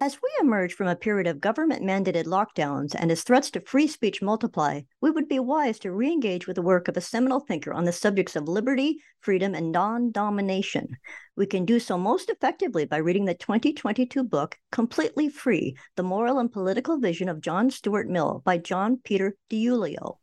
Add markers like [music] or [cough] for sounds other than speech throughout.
As we emerge from a period of government mandated lockdowns and as threats to free speech multiply, we would be wise to re engage with the work of a seminal thinker on the subjects of liberty, freedom, and non domination. We can do so most effectively by reading the 2022 book, Completely Free The Moral and Political Vision of John Stuart Mill by John Peter DiIulio.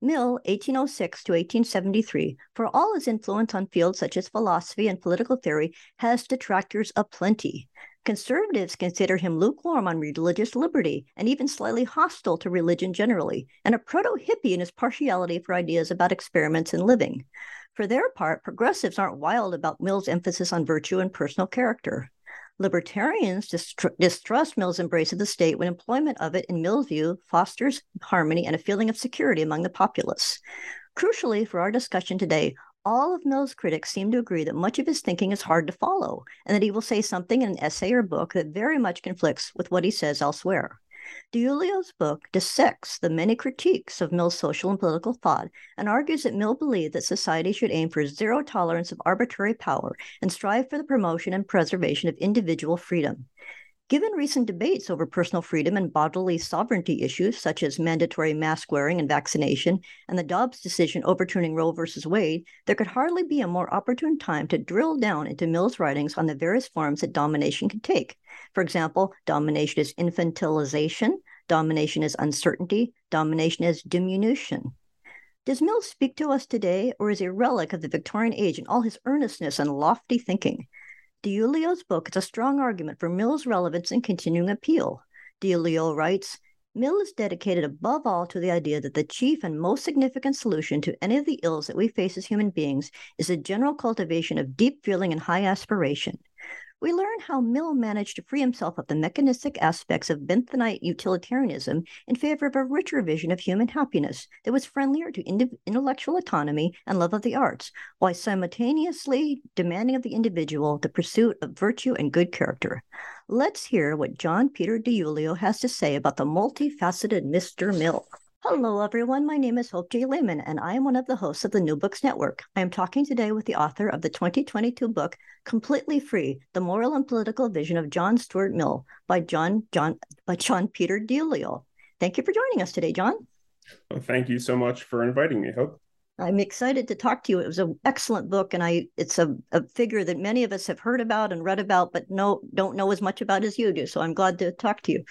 Mill, 1806 to 1873, for all his influence on fields such as philosophy and political theory, has detractors aplenty. Conservatives consider him lukewarm on religious liberty and even slightly hostile to religion generally, and a proto hippie in his partiality for ideas about experiments in living. For their part, progressives aren't wild about Mill's emphasis on virtue and personal character. Libertarians distr- distrust Mill's embrace of the state when employment of it, in Mill's view, fosters harmony and a feeling of security among the populace. Crucially, for our discussion today, all of Mill's critics seem to agree that much of his thinking is hard to follow, and that he will say something in an essay or book that very much conflicts with what he says elsewhere. DiIulio's book dissects the many critiques of Mill's social and political thought and argues that Mill believed that society should aim for zero tolerance of arbitrary power and strive for the promotion and preservation of individual freedom. Given recent debates over personal freedom and bodily sovereignty issues such as mandatory mask wearing and vaccination, and the Dobbs decision overturning Roe v. Wade, there could hardly be a more opportune time to drill down into Mill's writings on the various forms that domination can take. For example, domination is infantilization, domination is uncertainty, domination is diminution. Does Mill speak to us today, or is he a relic of the Victorian age in all his earnestness and lofty thinking? DiIulio's book is a strong argument for Mill's relevance and continuing appeal. DiIulio writes, Mill is dedicated above all to the idea that the chief and most significant solution to any of the ills that we face as human beings is the general cultivation of deep feeling and high aspiration we learn how Mill managed to free himself of the mechanistic aspects of Benthamite utilitarianism in favor of a richer vision of human happiness that was friendlier to intellectual autonomy and love of the arts, while simultaneously demanding of the individual the pursuit of virtue and good character. Let's hear what John Peter DiIulio has to say about the multifaceted Mr. Mill. Hello, everyone. My name is Hope J. Lehman, and I am one of the hosts of the New Books Network. I am talking today with the author of the 2022 book, Completely Free The Moral and Political Vision of John Stuart Mill by John, John, by John Peter DiIulio. Thank you for joining us today, John. Well, thank you so much for inviting me, Hope. I'm excited to talk to you. It was an excellent book, and I it's a, a figure that many of us have heard about and read about, but no don't know as much about as you do. So I'm glad to talk to you.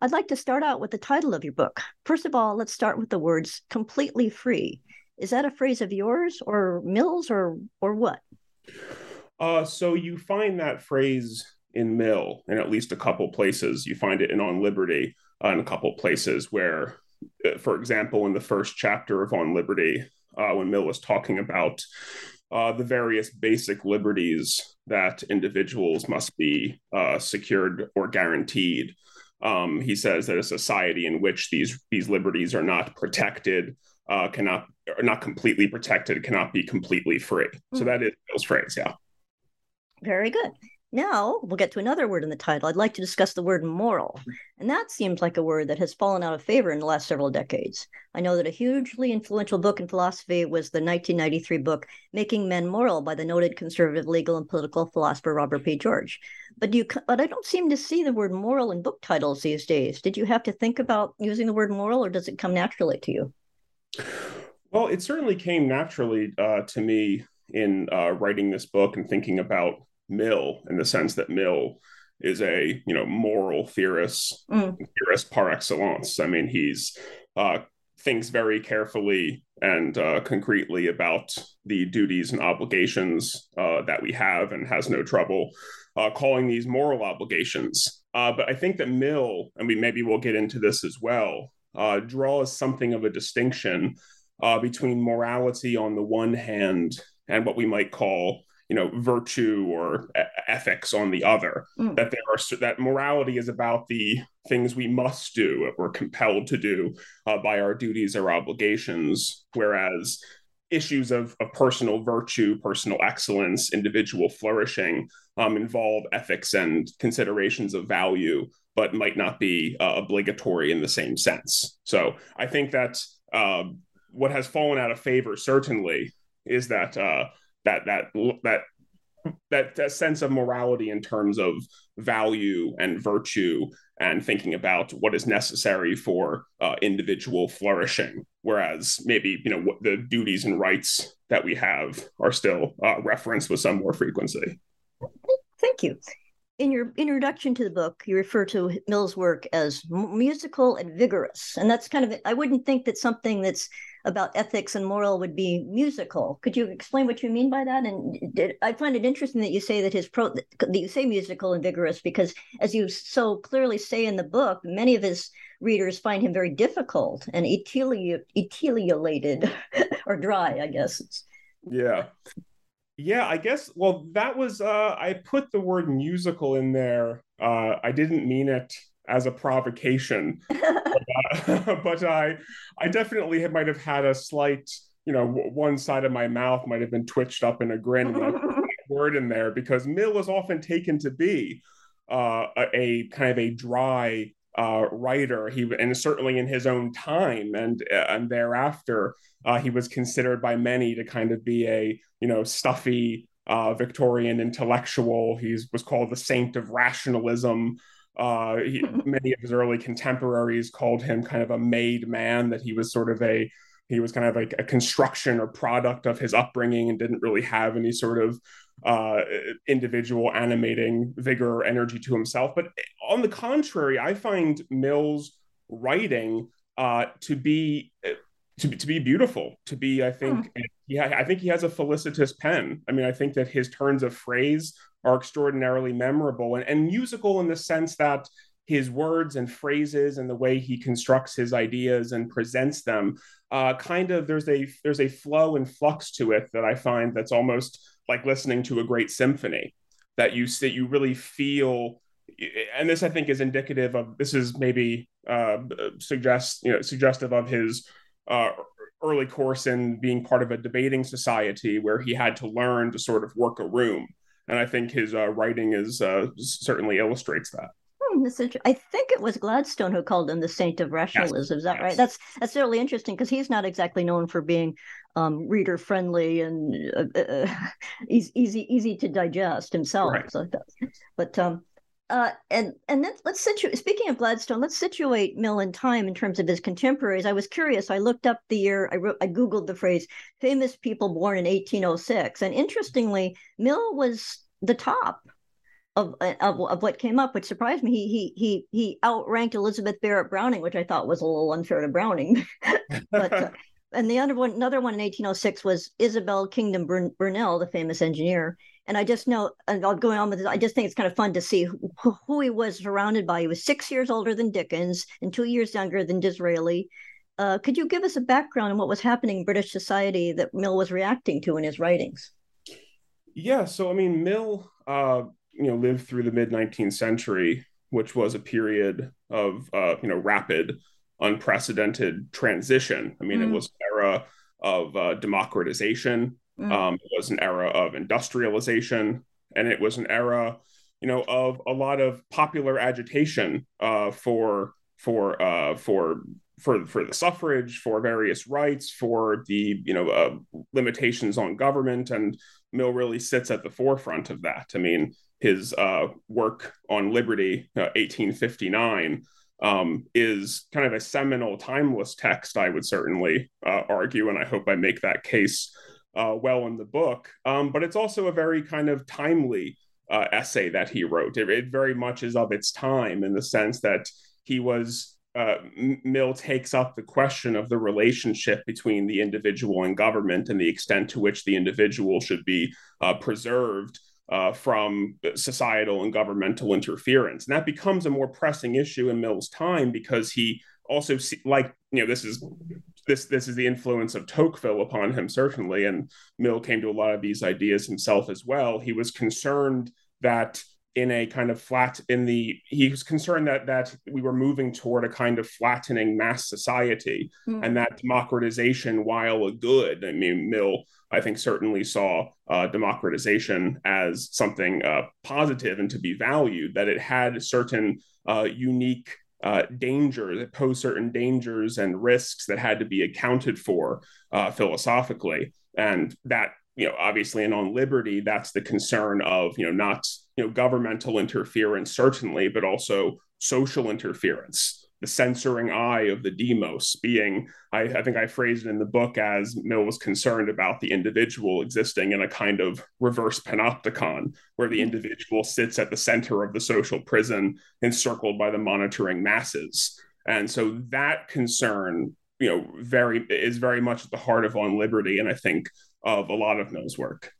I'd like to start out with the title of your book. First of all, let's start with the words completely free. Is that a phrase of yours or Mill's or or what? Uh, so you find that phrase in Mill in at least a couple places. You find it in On Liberty uh, in a couple places where, uh, for example, in the first chapter of On Liberty, uh, when Mill was talking about uh, the various basic liberties that individuals must be uh, secured or guaranteed um, he says that a society in which these these liberties are not protected uh, cannot are not completely protected cannot be completely free. Mm-hmm. So hmm. that is Mill's phrase. Yeah. Very good. Now we'll get to another word in the title. I'd like to discuss the word moral. And that seems like a word that has fallen out of favor in the last several decades. I know that a hugely influential book in philosophy was the 1993 book Making Men Moral by the noted conservative legal and political philosopher Robert P. George. But you but I don't seem to see the word moral in book titles these days. Did you have to think about using the word moral or does it come naturally to you? Well, it certainly came naturally uh, to me in uh, writing this book and thinking about Mill in the sense that Mill is a you know moral theorist, mm. theorist par excellence. I mean, he's uh, thinks very carefully and uh, concretely about the duties and obligations uh, that we have, and has no trouble uh, calling these moral obligations. Uh, but I think that Mill, and we maybe we'll get into this as well, uh, draws something of a distinction between morality on the one hand and what we might call you know virtue or ethics on the other mm. that there are that morality is about the things we must do we're compelled to do uh, by our duties or obligations whereas issues of, of personal virtue personal excellence individual flourishing um, involve ethics and considerations of value but might not be uh, obligatory in the same sense so i think that uh, what has fallen out of favor certainly is that uh, that that that that, that sense of morality in terms of value and virtue and thinking about what is necessary for uh, individual flourishing. Whereas maybe you know what the duties and rights that we have are still uh, referenced with some more frequency. Thank you in your introduction to the book, you refer to Mill's work as musical and vigorous. And that's kind of, I wouldn't think that something that's about ethics and moral would be musical. Could you explain what you mean by that? And did, I find it interesting that you say that his pro, that you say musical and vigorous, because as you so clearly say in the book, many of his readers find him very difficult and eteliolated [laughs] or dry, I guess. Yeah. Yeah, I guess. Well, that was. Uh, I put the word musical in there. Uh, I didn't mean it as a provocation, [laughs] but, uh, [laughs] but, I, I definitely might have had a slight. You know, one side of my mouth might have been twitched up in a grin when I put [laughs] that word in there because Mill is often taken to be uh, a, a kind of a dry uh, writer. He and certainly in his own time and and thereafter, uh, he was considered by many to kind of be a you know stuffy uh, Victorian intellectual. He was called the saint of rationalism. Uh, he, [laughs] many of his early contemporaries called him kind of a made man. That he was sort of a he was kind of like a construction or product of his upbringing and didn't really have any sort of uh, individual animating vigor or energy to himself. But on the contrary, I find Mill's writing uh, to be to, to be beautiful, to be, I think, hmm. yeah, I think he has a felicitous pen. I mean, I think that his turns of phrase are extraordinarily memorable and, and musical in the sense that his words and phrases and the way he constructs his ideas and presents them uh, kind of there's a there's a flow and flux to it that i find that's almost like listening to a great symphony that you that you really feel and this i think is indicative of this is maybe uh, suggests you know suggestive of his uh, early course in being part of a debating society where he had to learn to sort of work a room. And I think his uh, writing is uh, certainly illustrates that. Hmm, I think it was Gladstone who called him the saint of rationalism. Yes. Is that yes. right? That's that's really interesting because he's not exactly known for being um, reader friendly and uh, uh [laughs] easy, easy easy to digest himself. Right. So, but um, uh, and and then let's situate. Speaking of Gladstone, let's situate Mill in time in terms of his contemporaries. I was curious. I looked up the year. I wrote. I googled the phrase "famous people born in 1806," and interestingly, Mill was the top of, of of what came up, which surprised me. He he he he outranked Elizabeth Barrett Browning, which I thought was a little unfair to Browning. [laughs] but uh, [laughs] and the other one, another one in 1806 was Isambard Kingdom Brunel, the famous engineer and I just know, and I'll go on with this. I just think it's kind of fun to see who, who, he was surrounded by. He was six years older than Dickens and two years younger than Disraeli. Uh, could you give us a background on what was happening in British society that Mill was reacting to in his writings? Yeah, so I mean, Mill, uh, you know, lived through the mid 19th century, which was a period of uh, you know rapid, unprecedented transition. I mean, mm. it was an era of uh, democratization Mm. Um, it was an era of industrialization, and it was an era, you know, of a lot of popular agitation uh, for for uh, for for for the suffrage, for various rights, for the you know uh, limitations on government, and Mill really sits at the forefront of that. I mean, his uh, work on liberty, 1859. Uh, um, is kind of a seminal, timeless text, I would certainly uh, argue, and I hope I make that case uh, well in the book. Um, but it's also a very kind of timely uh, essay that he wrote. It, it, very much is of its time in the sense that he was. Uh, Mill takes up the question of the relationship between the individual and government and the extent to which the individual should be preserved uh, from societal and governmental interference. And that becomes a more pressing issue in Mill's time because he also, see, like, you know, this is this this is the influence of Tocqueville upon him certainly, and Mill came to a lot of these ideas himself as well. He was concerned that in a kind of flat in the he was concerned that that we were moving toward a kind of flattening mass society mm. and that democratization while a good i mean mill i think certainly saw uh, democratization as something uh, positive and to be valued that it had certain uh, unique uh, danger that posed certain dangers and risks that had to be accounted for uh, philosophically and that you know obviously and on liberty that's the concern of you know not you know governmental interference certainly but also social interference. The censoring eye of the demos being I, I, think i phrased it in the book as mill was concerned about the individual existing in a kind of reverse panopticon where the mm-hmm. individual sits at the center of the social prison encircled by the monitoring masses. And so that concern you know very is very much at the heart of on liberty and i think of a lot of Mill's work.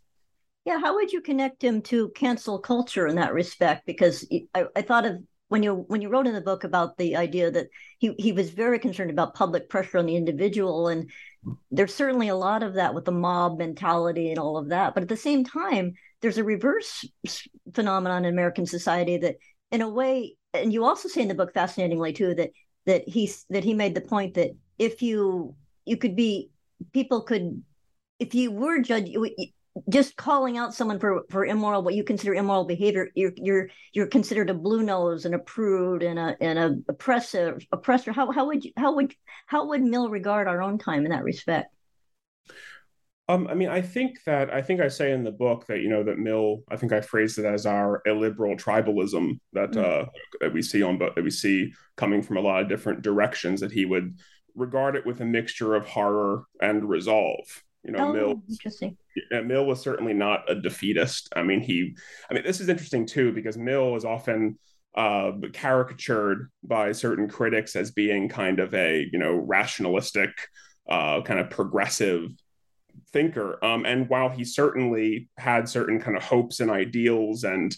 Yeah, how would you connect him to cancel culture in that respect? Because I, I thought of when you when you wrote in the book about the idea that he he was very concerned about public pressure on the individual, and there's certainly a lot of that with the mob mentality and all of that. But at the same time, there's a reverse phenomenon in American society that, in a way, and you also say in the book fascinatingly too that that he that he made the point that if you you could be people could if you were judge just calling out someone for for immoral what you consider immoral behavior you're you're you're considered a blue nose and a prude and a and a oppressive oppressor how how would you how would how would mill regard our own time in that respect um, I mean, I think that I think I say in the book that you know that Mill. I think I phrased it as our illiberal tribalism that mm. uh, that we see on, but that we see coming from a lot of different directions. That he would regard it with a mixture of horror and resolve. You know, oh, Mill. Interesting. Mill was certainly not a defeatist. I mean, he. I mean, this is interesting too because Mill is often uh, caricatured by certain critics as being kind of a you know rationalistic, uh, kind of progressive thinker. Um, and while he certainly had certain kind of hopes and ideals and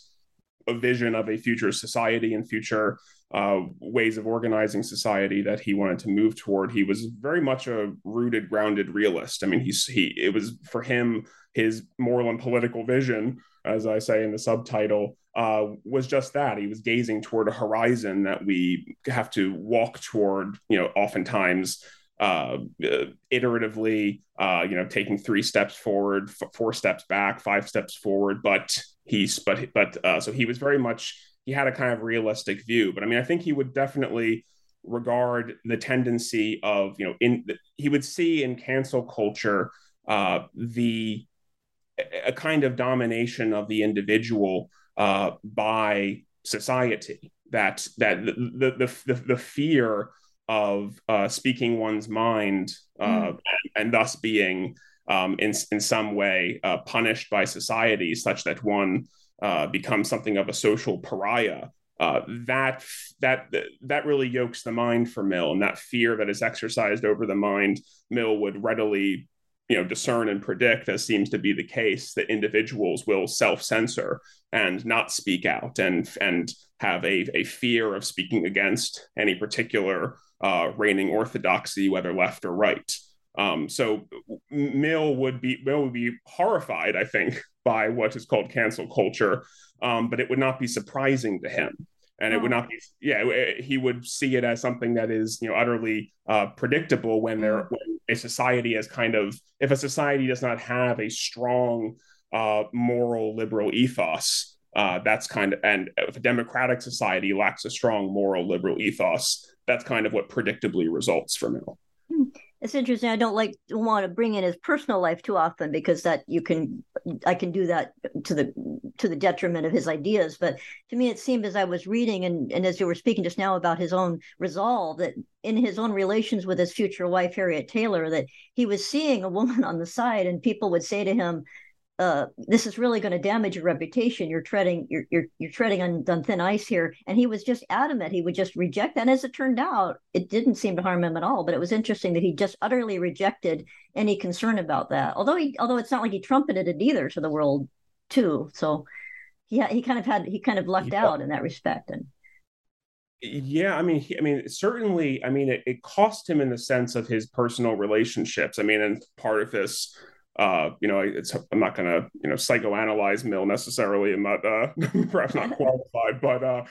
a vision of a future society and future uh, ways of organizing society that he wanted to move toward. He was very much a rooted, grounded realist. I mean, he's he it was for him his moral and political vision, as I say in the subtitle, uh, was just that. He was gazing toward a horizon that we have to walk toward. You know, oftentimes uh, iteratively, uh, you know, taking three steps forward, f- four steps back, five steps forward. But he's, but, but, uh, so he was very much he had a kind of realistic view. But I mean, I think he would definitely regard the tendency of you know in he would see in cancel culture uh, the a kind of domination of the individual uh, by society that that the the the, the fear of uh, speaking one's mind uh, mm. and, and, thus being um, in in some way uh, punished by society such that one uh, become something of a social pariah. Uh, that that that really yokes the mind for Mill, and that fear that is exercised over the mind, Mill would readily, you know, discern and predict, as seems to be the case, that individuals will self-censor and not speak out, and and have a, a fear of speaking against any particular uh, reigning orthodoxy, whether left or right. Um, so Mill would be Mill would be horrified, I think, by what is called cancel culture, um, but it would not be surprising to him, and oh. it would not be. Yeah, he would see it as something that is you know utterly uh, predictable when there mm. when a society is kind of if a society does not have a strong uh, moral liberal ethos. Uh, that's kind of and if a democratic society lacks a strong moral liberal ethos, that's kind of what predictably results from it. It's interesting. I don't like want to bring in his personal life too often because that you can I can do that to the to the detriment of his ideas. But to me, it seemed as I was reading and and as you were speaking just now about his own resolve that in his own relations with his future wife Harriet Taylor that he was seeing a woman [laughs] on the side and people would say to him, uh, this is really going to damage your reputation. You're treading, you're you're, you're treading on, on thin ice here. And he was just adamant. He would just reject that. And as it turned out, it didn't seem to harm him at all. But it was interesting that he just utterly rejected any concern about that. Although he, although it's not like he trumpeted it either to the world, too. So, yeah, he kind of had he kind of lucked yeah. out in that respect. And Yeah, I mean, he, I mean, certainly, I mean, it, it cost him in the sense of his personal relationships. I mean, and part of this, uh, you know, it's I'm not going to you know psychoanalyze Mill necessarily. I'm not uh, [laughs] perhaps not [laughs] qualified, but uh,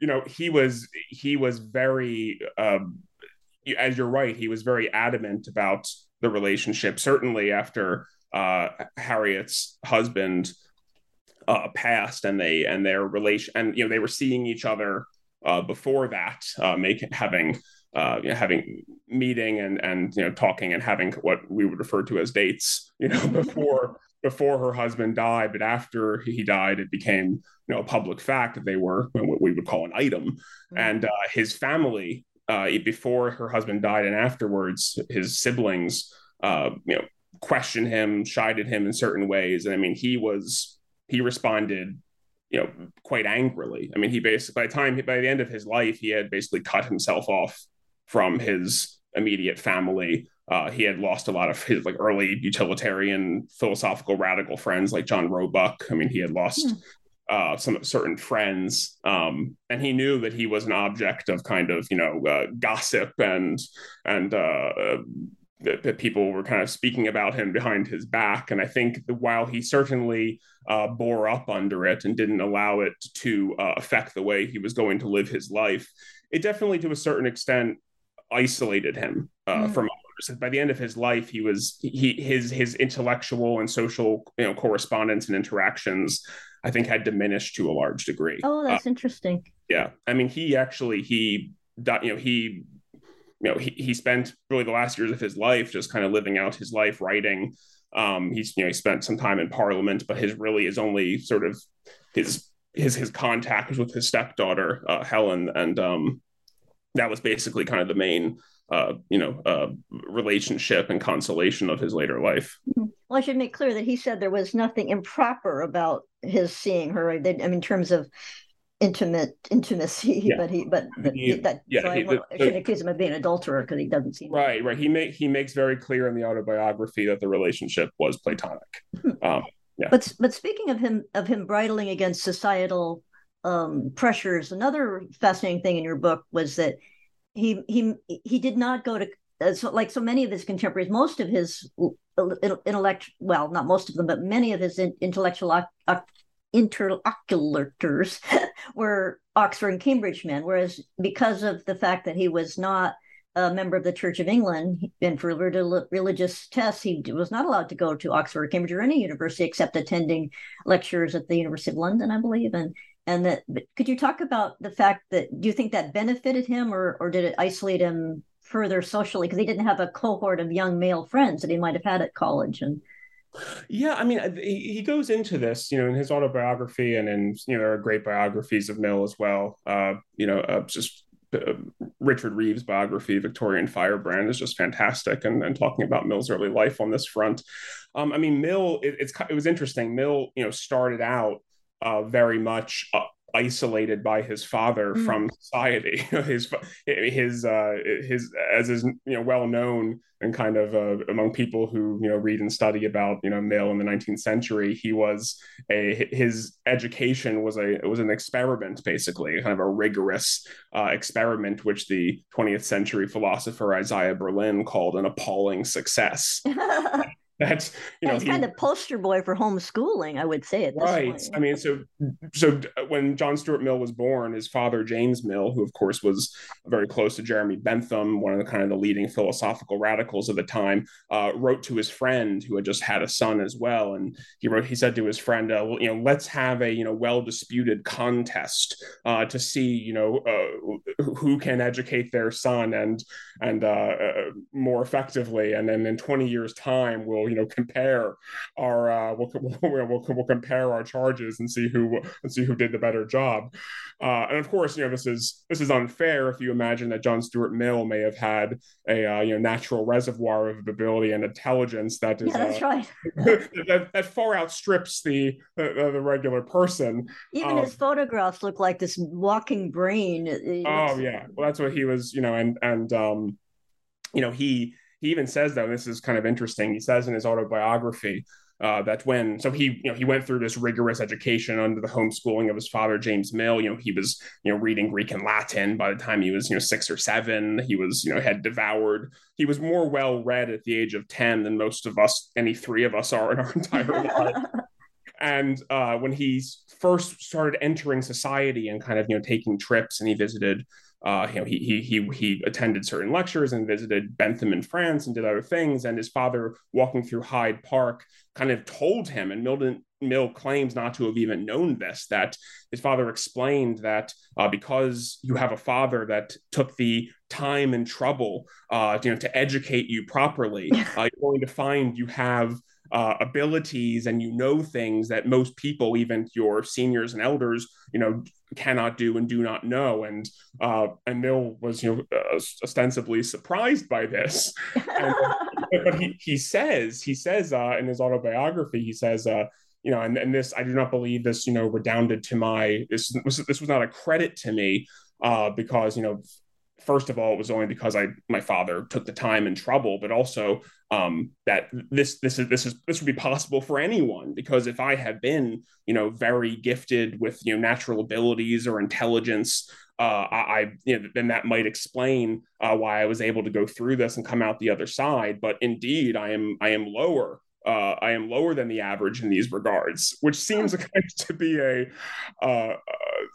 you know, he was he was very, um, as you're right, he was very adamant about the relationship. Certainly after uh, Harriet's husband uh, passed, and they and their relation, and you know, they were seeing each other uh, before that, uh, making having uh, you know, having meeting and and you know talking and having what we would refer to as dates, you know, [laughs] before before her husband died, but after he died, it became you know a public fact that they were what we would call an item, mm-hmm. and uh, his family uh, before her husband died and afterwards, his siblings, uh, you know, questioned him, chided him in certain ways, and I mean, he was he responded you know, quite angrily. I mean, he basically by the time by the end of his life, he had basically cut himself off from his immediate family. Uh, he had lost a lot of his like early utilitarian philosophical radical friends like John Roebuck. I mean, he had lost mm. uh, some certain friends, um, and he knew that he was an object of kind of you know uh, gossip and and uh, that, that, people were kind of speaking about him behind his back. And I think while he certainly uh, bore up under it and didn't allow it to uh, affect the way he was going to live his life, it definitely, to a certain extent, isolated him uh, mm. from others. By the end of his life, he was he his his intellectual and social you know correspondence and interactions. I think had diminished to a large degree. Oh, that's uh, interesting. Yeah, I mean, he actually he you know he you know he, he spent really the last years of his life just kind of living out his life writing um he's you know he spent some time in parliament but his really is only sort of his his his contact was with his stepdaughter uh, helen and um that was basically kind of the main uh, you know, uh, relationship and consolation of his later life. Mm-hmm. Well, I should make clear that he said there was nothing improper about his seeing her. I mean, in terms of intimate intimacy, yeah. but he but he, that yeah, so he, I, the, I shouldn't accuse him of being an adulterer because he doesn't seem right. Right. He make he makes very clear in the autobiography that the relationship was platonic. Hmm. Um, yeah. But but speaking of him of him bridling against societal um, pressures, another fascinating thing in your book was that he he he did not go to uh, so, like so many of his contemporaries. Most of his intellect, well, not most of them, but many of his intellectual interlocutors [laughs] were Oxford and Cambridge men, whereas because of the fact that he was not a member of the Church of England, and for religious tests, he was not allowed to go to Oxford or Cambridge or any university except attending lectures at the University of London, I believe. And and that could you talk about the fact that do you think that benefited him or or did it isolate him further socially because he didn't have a cohort of young male friends that he might have had at college and yeah, I mean, he goes into this, you know, in his autobiography, and in you know, there are great biographies of Mill as well. Uh, you know, uh, just uh, Richard Reeves' biography, Victorian Firebrand, is just fantastic, and, and talking about Mill's early life on this front. Um, I mean, Mill, it, it's it was interesting. Mill, you know, started out uh, very much uh, isolated by his father mm. from society. [laughs] his his uh, his as is you know well known and kind of uh, among people who you know read and study about you know Mill in the 19th century. He was a his education was a it was an experiment basically, kind of a rigorous uh, experiment, which the 20th century philosopher Isaiah Berlin called an appalling success. [laughs] that's you know he's kind of poster boy for homeschooling i would say at right. point. i mean so so when john stuart mill was born his father james mill who of course was very close to jeremy bentham one of the kind of the leading philosophical radicals of the time uh, wrote to his friend who had just had a son as well. And he wrote he said to his friend uh, well, you know let's have a you know well disputed contest uh, to see you know uh, who can educate their son and and uh, uh, more effectively. And then in 20 years time we'll you know compare our uh, [laughs] we'll, we'll, we'll, we'll compare our charges and see who and see who did the better job. Uh, and of course, you know this is this is unfair if you imagine that John Stuart Mill may have had a uh, you know natural reservoir of ability and intelligence that is yeah, that's uh, right [laughs] that, that far outstrips the the, the regular person. Even um, his photographs look like this walking brain. Oh yeah, well that's what he was, you know, and and um, you know he he even says though this is kind of interesting he says in his autobiography uh, that when so he you know he went through this rigorous education under the homeschooling of his father James Mill. You know he was you know reading Greek and Latin by the time he was you know six or seven. He was you know had devoured. He was more well read at the age of ten than most of us, any three of us, are in our entire [laughs] life. And uh, when he first started entering society and kind of you know taking trips, and he visited uh, you know, he, he he he attended certain lectures and visited Bentham in France and did other things. And his father, walking through Hyde Park, kind of told him, and Milton Mill claims not to have even known this, that his father explained that uh, because you have a father that took the time and trouble, uh, you know, to educate you properly, [laughs] uh, you're going to find you have uh, abilities and you know things that most people, even your seniors and elders, you know, cannot do and do not know. And uh, and Mill was, you know, uh, ostensibly surprised by this. [laughs] And, but he he says he says uh, in his autobiography he says. Uh, you know, and, and this I do not believe this, you know, redounded to my this was this was not a credit to me, uh, because you know first of all, it was only because I my father took the time and trouble, but also um, that this this is this is this would be possible for anyone because if I had been you know very gifted with you know natural abilities or intelligence. Uh, I, I you know, then that might explain uh, why I was able to go through this and come out the other side. But indeed, I am I am lower uh, I am lower than the average in these regards, which seems kind of to be a uh, uh,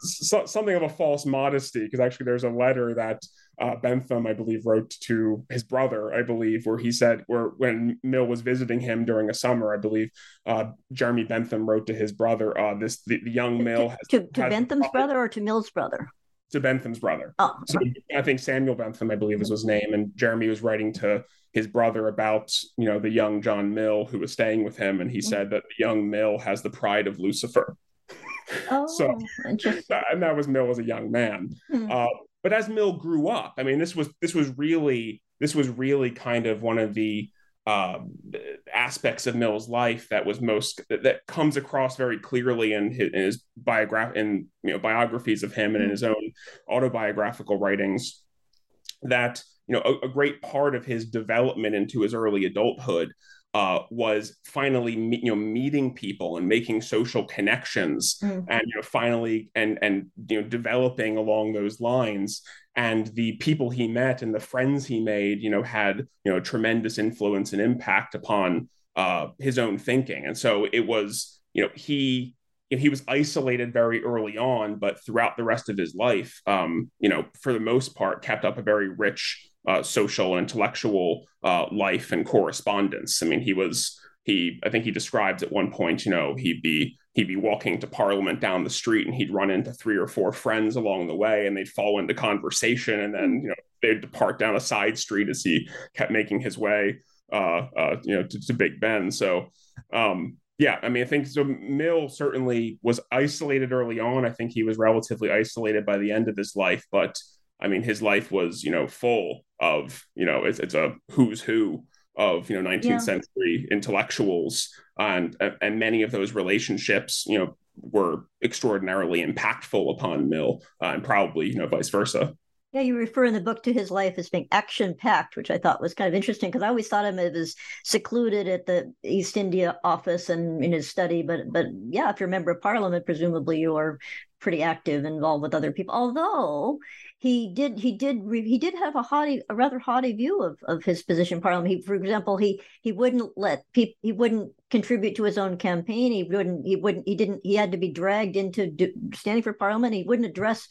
so, something of a false modesty. Because actually, there's a letter that uh, Bentham, I believe, wrote to his brother, I believe, where he said, where when Mill was visiting him during a summer, I believe, uh, Jeremy Bentham wrote to his brother, uh, this the, the young Mill has, to, to has Bentham's brother or to Mill's brother to Bentham's brother. Oh, so I think Samuel Bentham, I believe, was his name, and Jeremy was writing to his brother about you know the young John Mill who was staying with him, and he mm-hmm. said that the young Mill has the pride of Lucifer. [laughs] Oh, so and that was Mill as a young man. Mm-hmm. Uh, but as Mill grew up, I mean, this was this was really this was really kind of one of the uh, aspects of Mill's life that was most that, that comes across very clearly in his, in his biograph in you know biographies of him and in his own autobiographical writings that you know a, a great part of his development into his early adulthood uh, was finally you know meeting people and making social connections mm. and you know finally and and you know developing along those lines and the people he met and the friends he made you know had you know tremendous influence and impact upon uh, his own thinking and so it was you know he you know, he was isolated very early on but throughout the rest of his life um, you know for the most part kept up a very rich uh, social intellectual uh, life and correspondence. I mean he was he i think he describes at one point you know he'd be he'd be walking to parliament down the street and he'd run into three or four friends along the way and they'd fall into conversation and then you know they'd depart down a side street as he kept making his way uh, uh you know to, to big ben. So um yeah i mean i think so mill certainly was isolated early on. I think he was relatively isolated by the end of his life but i mean his life was you know full of you know it's, it's a who's who of you know 19th yeah. century intellectuals and and many of those relationships you know were extraordinarily impactful upon mill uh, and probably you know vice versa yeah, you refer in the book to his life as being action packed, which I thought was kind of interesting because I always thought of him as secluded at the East India office and in his study. But but yeah, if you're a member of parliament, presumably you are pretty active, involved with other people. Although he did he did he did have a haughty a rather haughty view of, of his position in parliament he for example he he wouldn't let people he wouldn't contribute to his own campaign he wouldn't he wouldn't he didn't he had to be dragged into do, standing for parliament he wouldn't address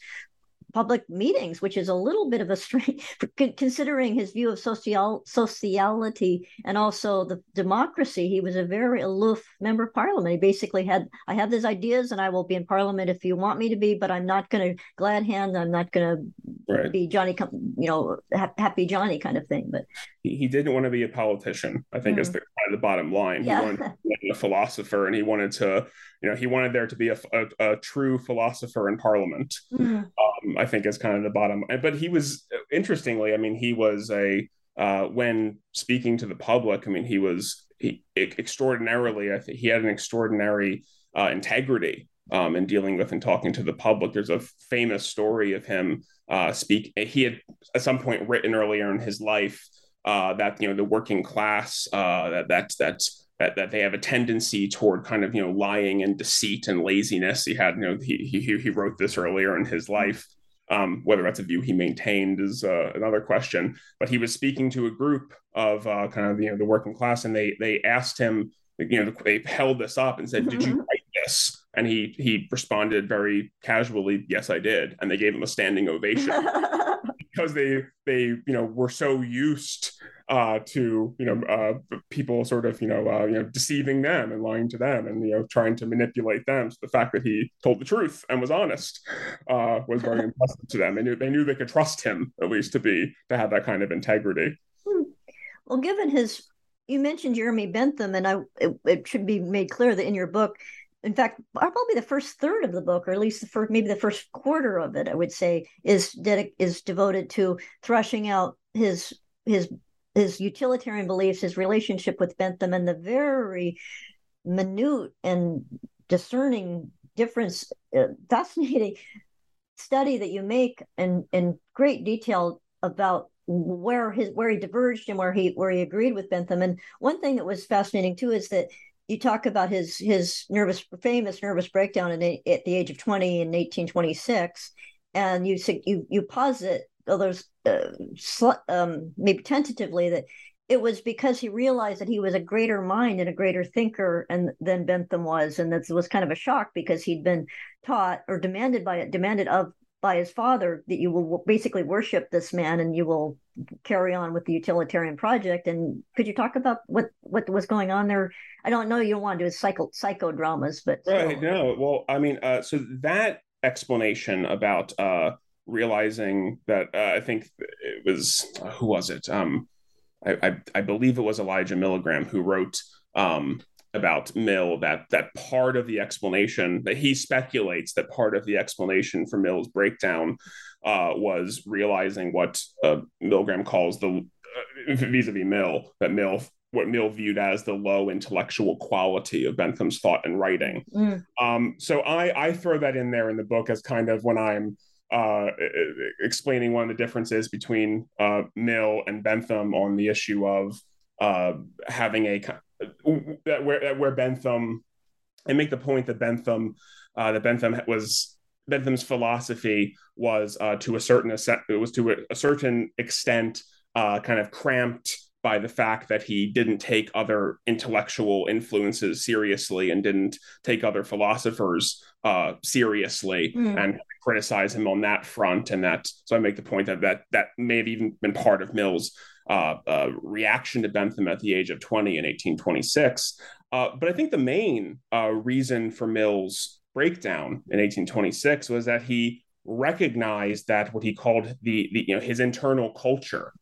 public meetings, which is a little bit of a strange, [laughs] considering his view of social sociality and also the democracy. He was a very aloof member of parliament. He basically had, I have these ideas and I will be in parliament if you want me to be, but I'm not going to glad hand. I'm not going right. to be Johnny, you know, happy Johnny kind of thing. But he, he didn't want to be a politician. I think mm. is the, the bottom line. Yeah. He wanted to be a philosopher, and he wanted to, you know, he wanted there to be a, a, a true philosopher in Parliament. Mm. Um, I think is kind of the bottom. But he was interestingly, I mean, he was a uh, when speaking to the public. I mean, he was he extraordinarily. I think he had an extraordinary uh, integrity um, in dealing with and talking to the public. There's a famous story of him uh, speak. He had at some point written earlier in his life uh, that you know the working class uh, that that that that, that they have a tendency toward kind of you know lying and deceit and laziness. He had you know he he he wrote this earlier in his life. Um, whether that's a view he maintained is uh, another question. But he was speaking to a group of uh, kind of you know the working class, and they they asked him, you know, they held this up and said, mm-hmm. "Did you mm-hmm. write this?" And he he responded very casually, "Yes, I did." And they gave him a standing ovation [laughs] because they they you know were so used uh, to you know uh, people sort of you know uh, you know deceiving them and lying to them and you know trying to manipulate them. So the fact that he told the truth and was honest uh, was very [laughs] impressive to them. They knew they knew they could trust him at least to be to have that kind of integrity. Hmm. Well, given his, you mentioned Jeremy Bentham, and I it, it should be made clear that in your book in fact, probably the first third of the book, or at least the first, maybe the first quarter of it, I would say, is dedic- is devoted to thrashing out his his his utilitarian beliefs, his relationship with Bentham, and the very minute and discerning difference, uh, fascinating study that you make in in great detail about where his where he diverged and where he where he agreed with Bentham. And one thing that was fascinating too is that you talk about his his nervous famous nervous breakdown in, at the age of 20 in 1826 and you you you posit although uh, um, maybe tentatively that it was because he realized that he was a greater mind and a greater thinker and than Bentham was and that was kind of a shock because he'd been taught or demanded by demanded of by his father that you will basically worship this man and you will carry on with the utilitarian project. And could you talk about what what was going on there? I don't know you don't want to do psycho psychodramas, but right. No, well, I mean, uh, so that explanation about uh, realizing that uh, I think it was who was it? Um, I, I, I believe it was Elijah Milgram who wrote um, about Mill that that part of the explanation that he speculates that part of the explanation for Mill's breakdown uh, was realizing what uh, Milgram calls the uh, vis-a-vis Mill that Mill what Mill viewed as the low intellectual quality of Bentham's thought and writing. Mm. Um, so I I throw that in there in the book as kind of when I'm uh, explaining one of the differences between uh, Mill and Bentham on the issue of uh, having a that where that where Bentham and make the point that Bentham uh, that Bentham was Bentham's philosophy was uh, to a certain it was to a, certain extent uh, kind of cramped by the fact that he didn't take other intellectual influences seriously and didn't take other philosophers uh, seriously mm. and criticize him on that front and that so i make the point that that that may have even been part of mill's uh, uh, reaction to Bentham at the age of 20 in 1826. Uh, but I think the main uh, reason for Mill's breakdown in 1826 was that he recognized that what he called the, the you know his internal culture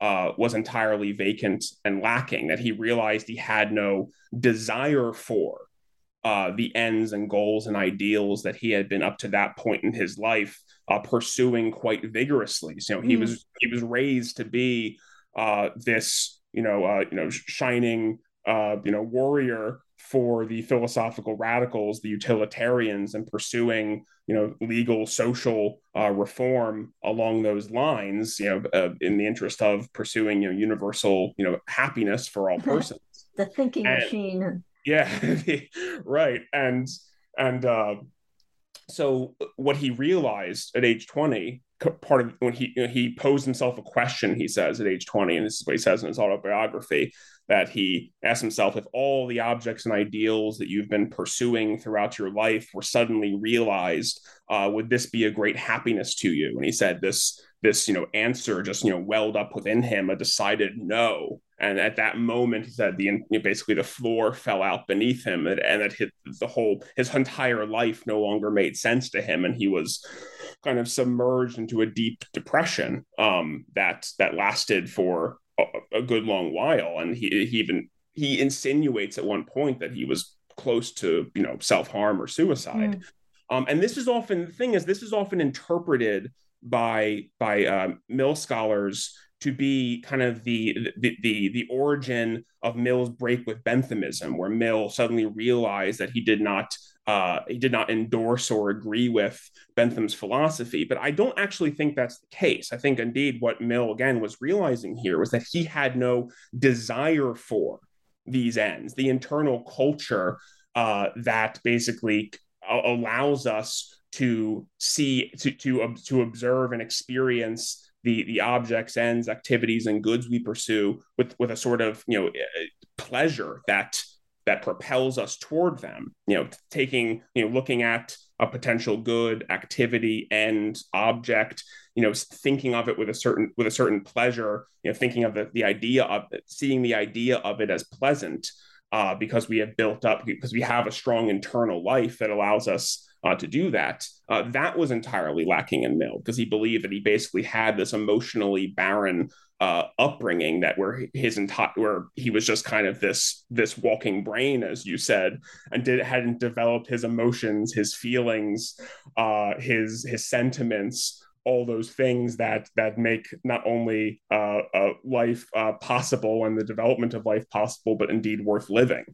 uh, was entirely vacant and lacking. That he realized he had no desire for uh, the ends and goals and ideals that he had been up to that point in his life uh, pursuing quite vigorously. So you know, he mm. was he was raised to be uh, this you know uh, you know shining uh, you know warrior for the philosophical radicals, the utilitarians, and pursuing you know legal social uh, reform along those lines, you know, uh, in the interest of pursuing you know universal you know happiness for all persons. the thinking and, machine. Yeah, [laughs] right, and and uh, so what he realized at age twenty part of when he he posed himself a question he says at age 20 and this is what he says in his autobiography that he asked himself if all the objects and ideals that you've been pursuing throughout your life were suddenly realized uh, would this be a great happiness to you? And he said this this you know answer just you know welled up within him a decided no and at that moment he said the you know, basically the floor fell out beneath him and, and that his, the whole his entire life no longer made sense to him and he was kind of submerged into a deep depression um, that that lasted for a, a, good long while. And he, he even he insinuates at one point that he was close to you know self harm or suicide. Mm. Um, and this is often the thing is this is often interpreted by by uh, mill scholars to be kind of the, the the the origin of Mill's break with Benthamism, where Mill suddenly realized that he did not uh, he did not endorse or agree with Bentham's philosophy. But I don't actually think that's the case. I think indeed what Mill again was realizing here was that he had no desire for these ends, the internal culture uh, that basically allows us to see to to to observe and experience the the objects ends activities and goods we pursue with with a sort of you know eh, pleasure that that propels us toward them. You know taking you know looking at a potential good activity end object you know thinking of it with a certain with a certain pleasure you know thinking of the, the idea of it seeing the idea of it as pleasant uh, because we have built up because we have a strong internal life that allows us uh, to do that. Uh, that was entirely lacking in Mill because he believed that he basically had this emotionally barren uh, upbringing that where his entire where he was just kind of this this walking brain, as you said, and did hadn't developed his emotions, his feelings, uh, his his sentiments all those things that that make not only uh, uh, life uh, possible and the development of life possible, but indeed worth living.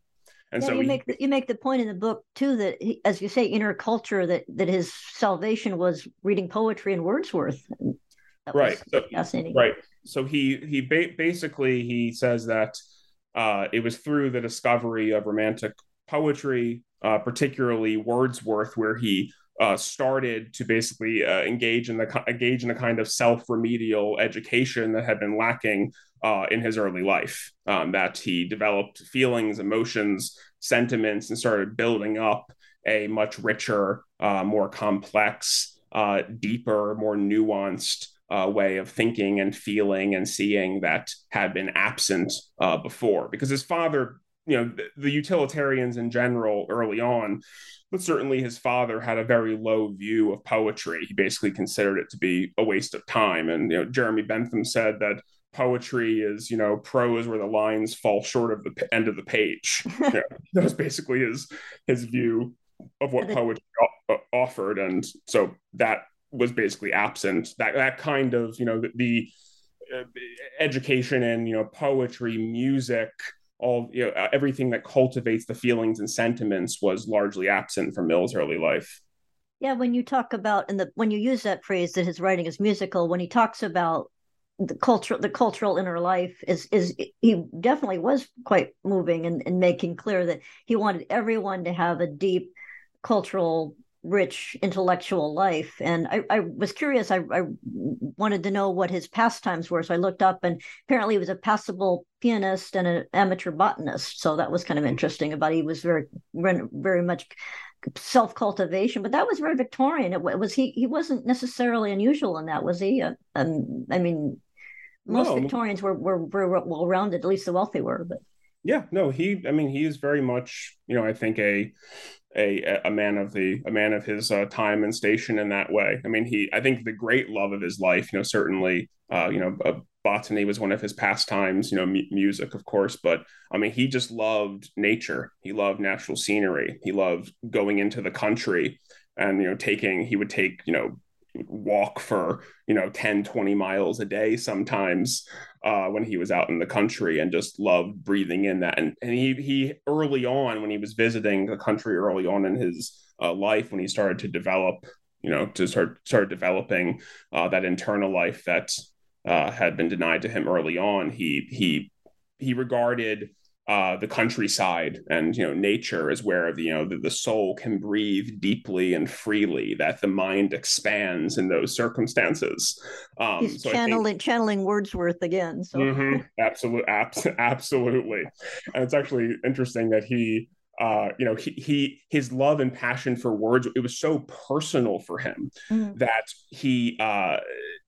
And yeah, so you he, make the, you make the point in the book too that he, as you say, inner culture that that his salvation was reading poetry and Wordsworth. right. So, fascinating. Right. So he he ba- basically he says that uh, it was through the discovery of romantic poetry, uh, particularly Wordsworth, where he uh, started to basically uh, engage in the engage in a kind of self remedial education that had been lacking uh, in his early life. Um, that he developed feelings, emotions, sentiments, and started building up a much richer, uh, more complex, uh, deeper, more nuanced. Uh, way of thinking and feeling and seeing that had been absent before because his father you know the, the, utilitarians in general early on but certainly his father had a very low view of poetry. He basically considered it to be a waste of time. And you know jeremy bentham said that poetry is you know prose where the lines fall short of the p- end of the page. [laughs] Yeah, that was basically his his view of what poetry o- offered. And so that was basically absent. That that kind of you know the, the uh, education in you know poetry music all you know uh, everything that cultivates the feelings and sentiments was largely absent from Mill's early life. Yeah, when you talk about and the when you use that phrase that his writing is musical, when he talks about the cultural the cultural inner life is is he definitely was quite moving and, and making clear that he wanted everyone to have a deep cultural rich intellectual life. And I, I was curious. I, I, wanted to know what his pastimes were, so I looked up, and apparently he was a passable pianist and an amateur botanist. So that was kind of interesting. About he was very, very much self cultivation, but that was very Victorian. It, was he. He wasn't necessarily unusual in that, was he? Uh, um, I mean, most no. Victorians were were very well rounded. At least the wealthy were, but. Yeah, no, he. I mean, he is very much, you know, I think a a a man of the a man of his uh, time and station in that way. I mean, he I think the great love of his life, you know, certainly, uh, you know, uh, botany was one of his pastimes. You know, m- music, of course, but I mean, he just loved nature. He loved natural scenery. He loved going into the country and you know taking. He would take you know walk for you know 10 20 miles a day sometimes uh, when he was out in the country and just loved breathing in that. And, and he he early on when he was visiting the country early on in his uh, life when he started to develop you know to start start developing uh, that internal life that uh, had been denied to him early on he he he regarded uh, the countryside and you know nature is where the you know the, the, soul can breathe deeply and freely that the mind expands in those circumstances. Um, he's so channeling think, channeling wordsworth again so. Mm-hmm, absolutely abs- [laughs] absolutely. And it's actually interesting that he uh, you know, he, he his love and passion for words it was so personal for him mm-hmm. that he uh,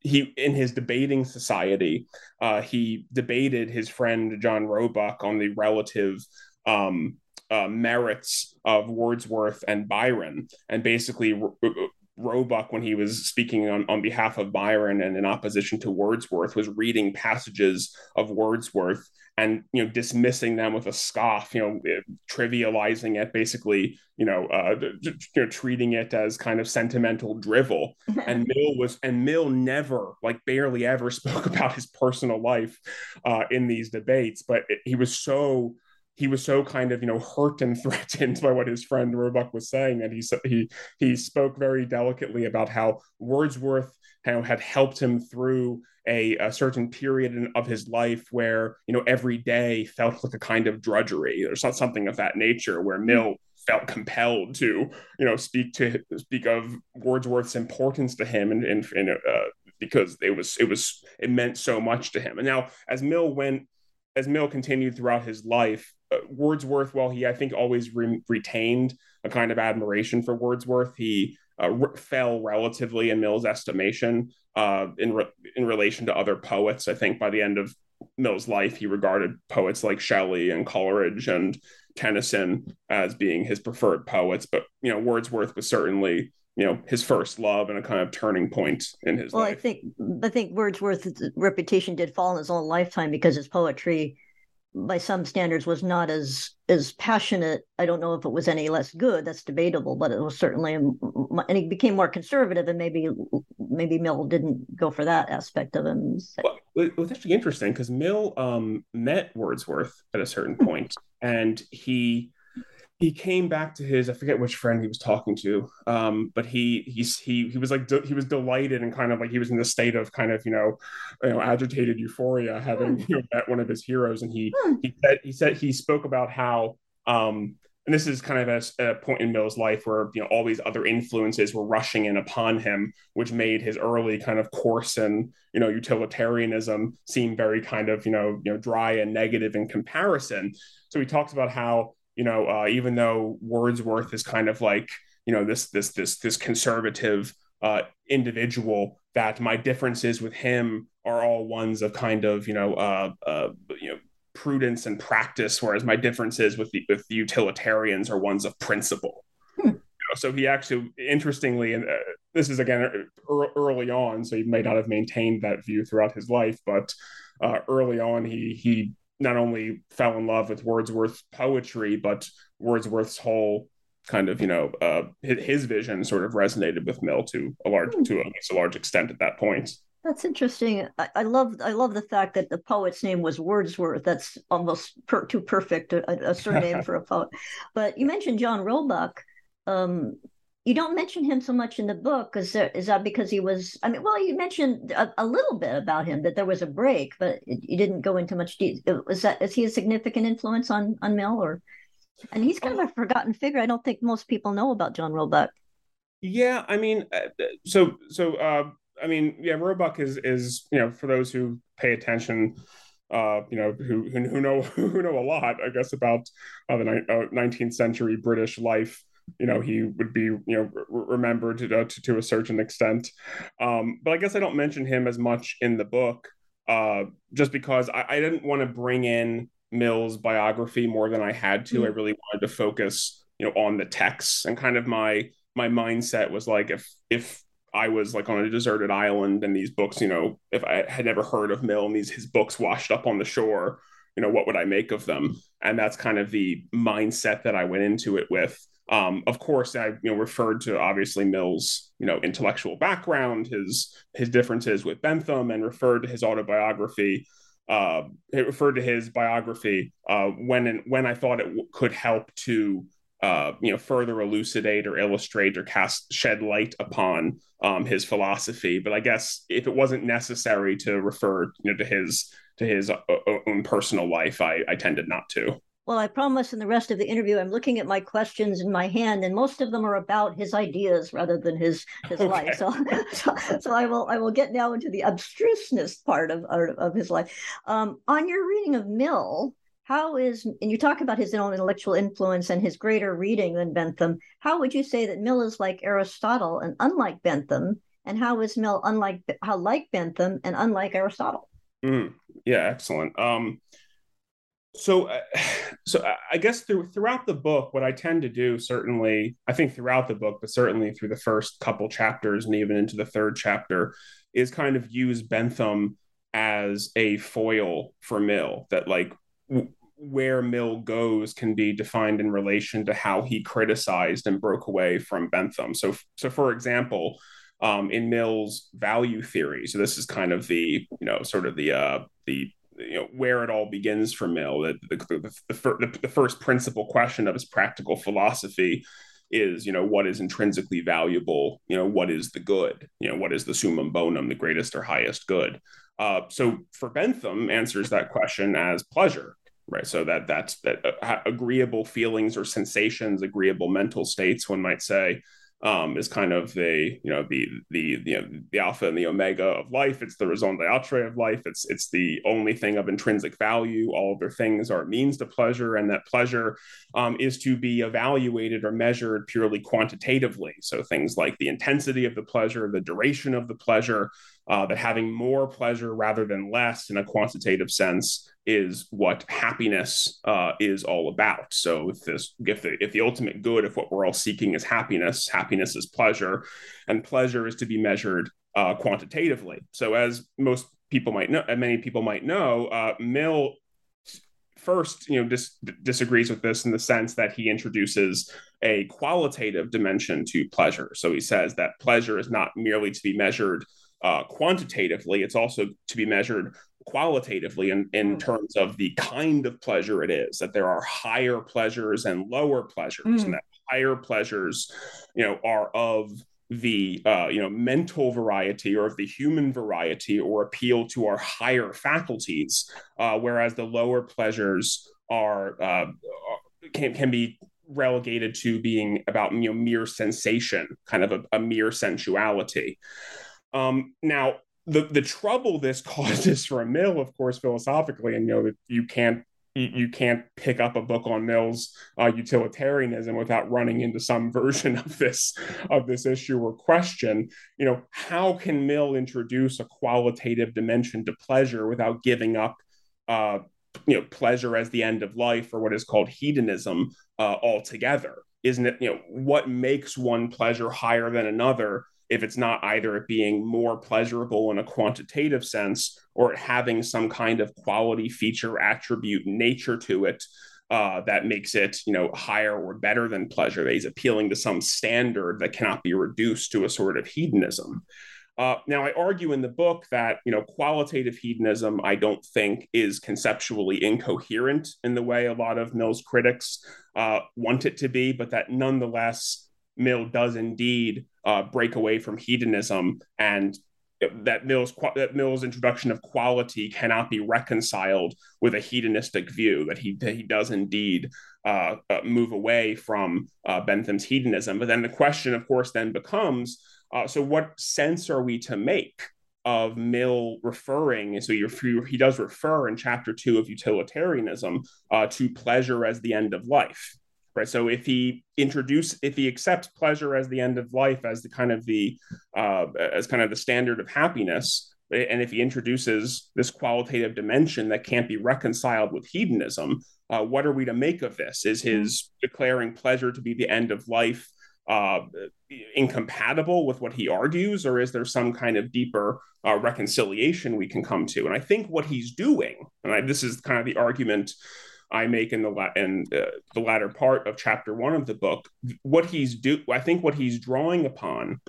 he in his debating society uh, he debated his friend John Roebuck on the relative um, uh, merits of Wordsworth and Byron, and basically. Roebuck, when he was speaking on, on behalf of Byron and in opposition to Wordsworth, was reading passages of Wordsworth and you know dismissing them with a scoff you know eh, trivializing it basically you know uh you know treating it as kind of sentimental drivel. [laughs] And mill was and mill never like barely ever [laughs] spoke about his personal life uh in these debates but it, he was so he was so kind of you know hurt and [laughs] threatened by what his friend Roebuck was saying, and he said he he spoke very delicately about how Wordsworth you know, had helped him through a, a, certain period of his life where you know every day felt like a kind of drudgery or something of that nature, where Mill felt compelled to you know speak to speak of Wordsworth's importance to him and and, and uh, because it was it was it meant so much to him. And now as Mill went as Mill continued throughout his life, uh, Wordsworth, while he I think always re- retained a kind of admiration for Wordsworth, he uh, re- fell relatively in Mill's estimation uh, in re- in relation to other poets. I think by the end of Mill's life, he regarded poets like Shelley and Coleridge and Tennyson as being his preferred poets. But you know, Wordsworth was certainly you know his first love and a kind of turning point in his well, life. Well, I think I think Wordsworth's reputation did fall in his own lifetime because his poetry, by some standards, was not as as passionate. I don't know if it was any less good. That's debatable, but it was certainly and he became more conservative, and maybe maybe Mill didn't go for that aspect of him. Well, it was actually interesting because Mill um, met Wordsworth at a certain point, and he he came back to his I forget which friend he was talking to, um, but he he's he he was like de- he was delighted and kind of like he was in the state of kind of you know you know agitated euphoria having you know met one of his heroes, and he hmm. he said he said he spoke about how um, and this is kind of a, a, point in Mill's life where you know all these other influences were rushing in upon him, which made his early kind of course and you know utilitarianism seem very kind of you know you know dry and negative in comparison. So he talks about how you know, uh, even though Wordsworth is kind of like, you know, this this this this conservative uh, individual, that my differences with him are all ones of kind of, you know, uh, uh, you know, prudence and practice, whereas my differences with the with the utilitarians are ones of principle. Hmm. so he actually, interestingly, and uh, this is again early on, so he may not have maintained that view throughout his life, but uh, early on, he he not only fell in love with Wordsworth's poetry, but Wordsworth's whole kind of you know uh, his, vision sort of resonated with Mill to a large to least a large extent at that point. That's interesting. I, I, love I love the fact that the poet's name was Wordsworth. That's almost per, too perfect a, a surname [laughs] for a poet. But you mentioned John Roebuck. Um, you don't mention him so much in the book. because Is that because he was? I mean, well, you mentioned a, a little bit about him that there was a break, but you didn't go into much detail. Was that is he a significant influence on on Mill or? And he's kind of a forgotten figure. I don't think most people know about John Roebuck. Yeah, I mean, uh, so so uh, I mean, yeah, Roebuck is is you know for those who pay attention uh, you know, who who know [laughs] who know a lot, I guess, about uh, the ni- uh, 19th century British life you know he would be you know re- remembered to, to, to a certain extent um, but i guess i don't mention him as much in the book uh, just because I, I didn't want to bring in mill's biography more than i had to mm-hmm. i really wanted to focus you know on the texts and kind of my my mindset was like if if I was like on a deserted island and these books, you know, if I had never heard of Mill and these his books washed up on the shore, you know, what would I make of them? And that's kind of the mindset that I went into it with. Um, of course, I you know referred to obviously Mill's you know intellectual background, his his differences with Bentham, and referred to his autobiography. Uh, it referred to his biography uh, when when I thought it w- could help to uh, you know further elucidate or illustrate or cast shed light upon um, his philosophy. But I guess if it wasn't necessary to refer you know to his to his uh, own personal life, I, I tended not to. Well, I promise in the rest of the interview, I'm looking at my questions in my hand, and most of them are about his ideas rather than his his okay. life. So, so, so, I will I will get now into the abstruseness part of of his life. Um, on your reading of Mill, how is and you talk about his own intellectual influence and his greater reading than Bentham. How would you say that Mill is like Aristotle and unlike Bentham? And how is Mill unlike how like Bentham and unlike Aristotle? Mm, yeah, excellent. Um, so uh, [sighs] so i guess through, throughout the book what i tend to do certainly i think throughout the book but certainly through the first couple chapters and even into the third chapter is kind of use bentham as a foil for mill that like w- where mill goes can be defined in relation to how he criticized and broke away from bentham. So so for example um, in mill's value theory so this is kind of the you know sort of the uh, the you know where it all begins for Mill. That the, the, the, the, first principal question of his practical philosophy is you know what is intrinsically valuable you know what is the good you know what is the summum bonum the greatest or highest good uh, so for bentham answers that question as pleasure right so that that's that uh, agreeable feelings or sensations agreeable mental states one might say um, is kind of the you know the the you know, the alpha and the omega of life. It's the raison d'être of life. It's it's the only thing of intrinsic value. All other things are means to pleasure, and that pleasure um, is to be evaluated or measured purely quantitatively. So things like the intensity of the pleasure, the duration of the pleasure, uh, that having more pleasure rather than less in a quantitative sense is what happiness uh, is all about. So if this, if the, if the ultimate good, if what we're all seeking is happiness, happiness is pleasure, and pleasure is to be measured uh, quantitatively. So as most people might know, and many people might know, uh, Mill first, you know, dis- disagrees with this in the sense that he introduces a qualitative dimension to pleasure. So he says that pleasure is not merely to be measured uh, quantitatively, it's also to be measured qualitatively in, in mm. terms of the kind of pleasure it is, that there are higher pleasures and lower pleasures, mm. and that higher pleasures, you know, are of the uh, you know mental variety or of the human variety or appeal to our higher faculties, uh, whereas the lower pleasures are uh, can can be relegated to being about you know mere sensation, kind of a, a mere sensuality. Um, now, the the trouble this [laughs] causes for mill, of course, philosophically, and you know that you can't you, can't pick up a book on Mill's uh, utilitarianism without running into some [laughs] version of this of this issue or question. You know, how can Mill introduce a qualitative dimension to pleasure without giving up? Uh, you know, pleasure as the end of life, or what is called hedonism, uh, altogether. Isn't it? You know, what makes one pleasure higher than another if it's not either it being more pleasurable in a quantitative sense or having some kind of quality feature attribute nature to it uh, that makes it you know higher or better than pleasure that he's appealing to some standard that cannot be reduced to a sort of hedonism. Uh, now i argue in the book that you know qualitative hedonism i don't think is conceptually incoherent in the way a lot of mill's critics uh, want it to be but that nonetheless Mill does indeed uh, break away from hedonism and that Mill's that Mill's introduction of quality cannot be reconciled with a hedonistic view. That he that he does indeed uh, uh, move away from uh, Bentham's hedonism. But then the question, of course, then becomes: uh, so what sense are we to make of Mill referring? So he does refer in chapter two of utilitarianism uh, to pleasure as the end of life right? So if he introduce if he accepts pleasure as the end of life as the kind of the uh, as kind of the standard of happiness and if he introduces this qualitative dimension that can't be reconciled with hedonism uh, what are we to make of this? Is his declaring pleasure to be the end of life uh, incompatible with what he argues, or is there some kind of deeper uh, reconciliation we can come to? And I think what he's doing, and I, this is kind of the argument I make in the la- in uh, the latter part of chapter one of the book. What he's do, I think, what he's drawing upon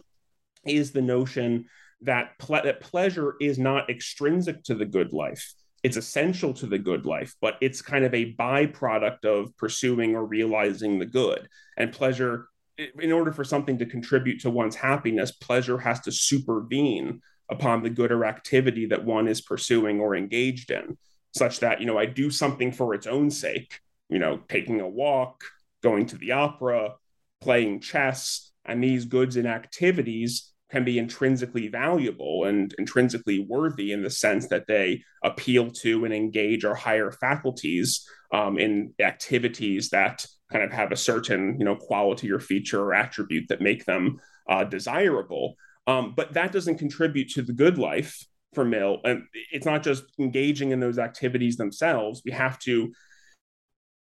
is the notion that ple- that pleasure is not extrinsic to the good life. It's essential to the good life, but it's kind of a byproduct of pursuing or realizing the good. And pleasure, in order for something to contribute to one's happiness, pleasure has to supervene upon the good or activity that one is pursuing or engaged in such that you know I do something for its own sake, you know, taking a walk, going to the opera, playing chess, and these goods and activities can be intrinsically valuable and intrinsically worthy in the sense that they appeal to and engage our higher faculties um, in activities that kind of have a certain you know quality or feature or attribute that make them uh, desirable. Um, but that doesn't contribute to the good life for Mill. And it's not just engaging in those activities themselves. We have to,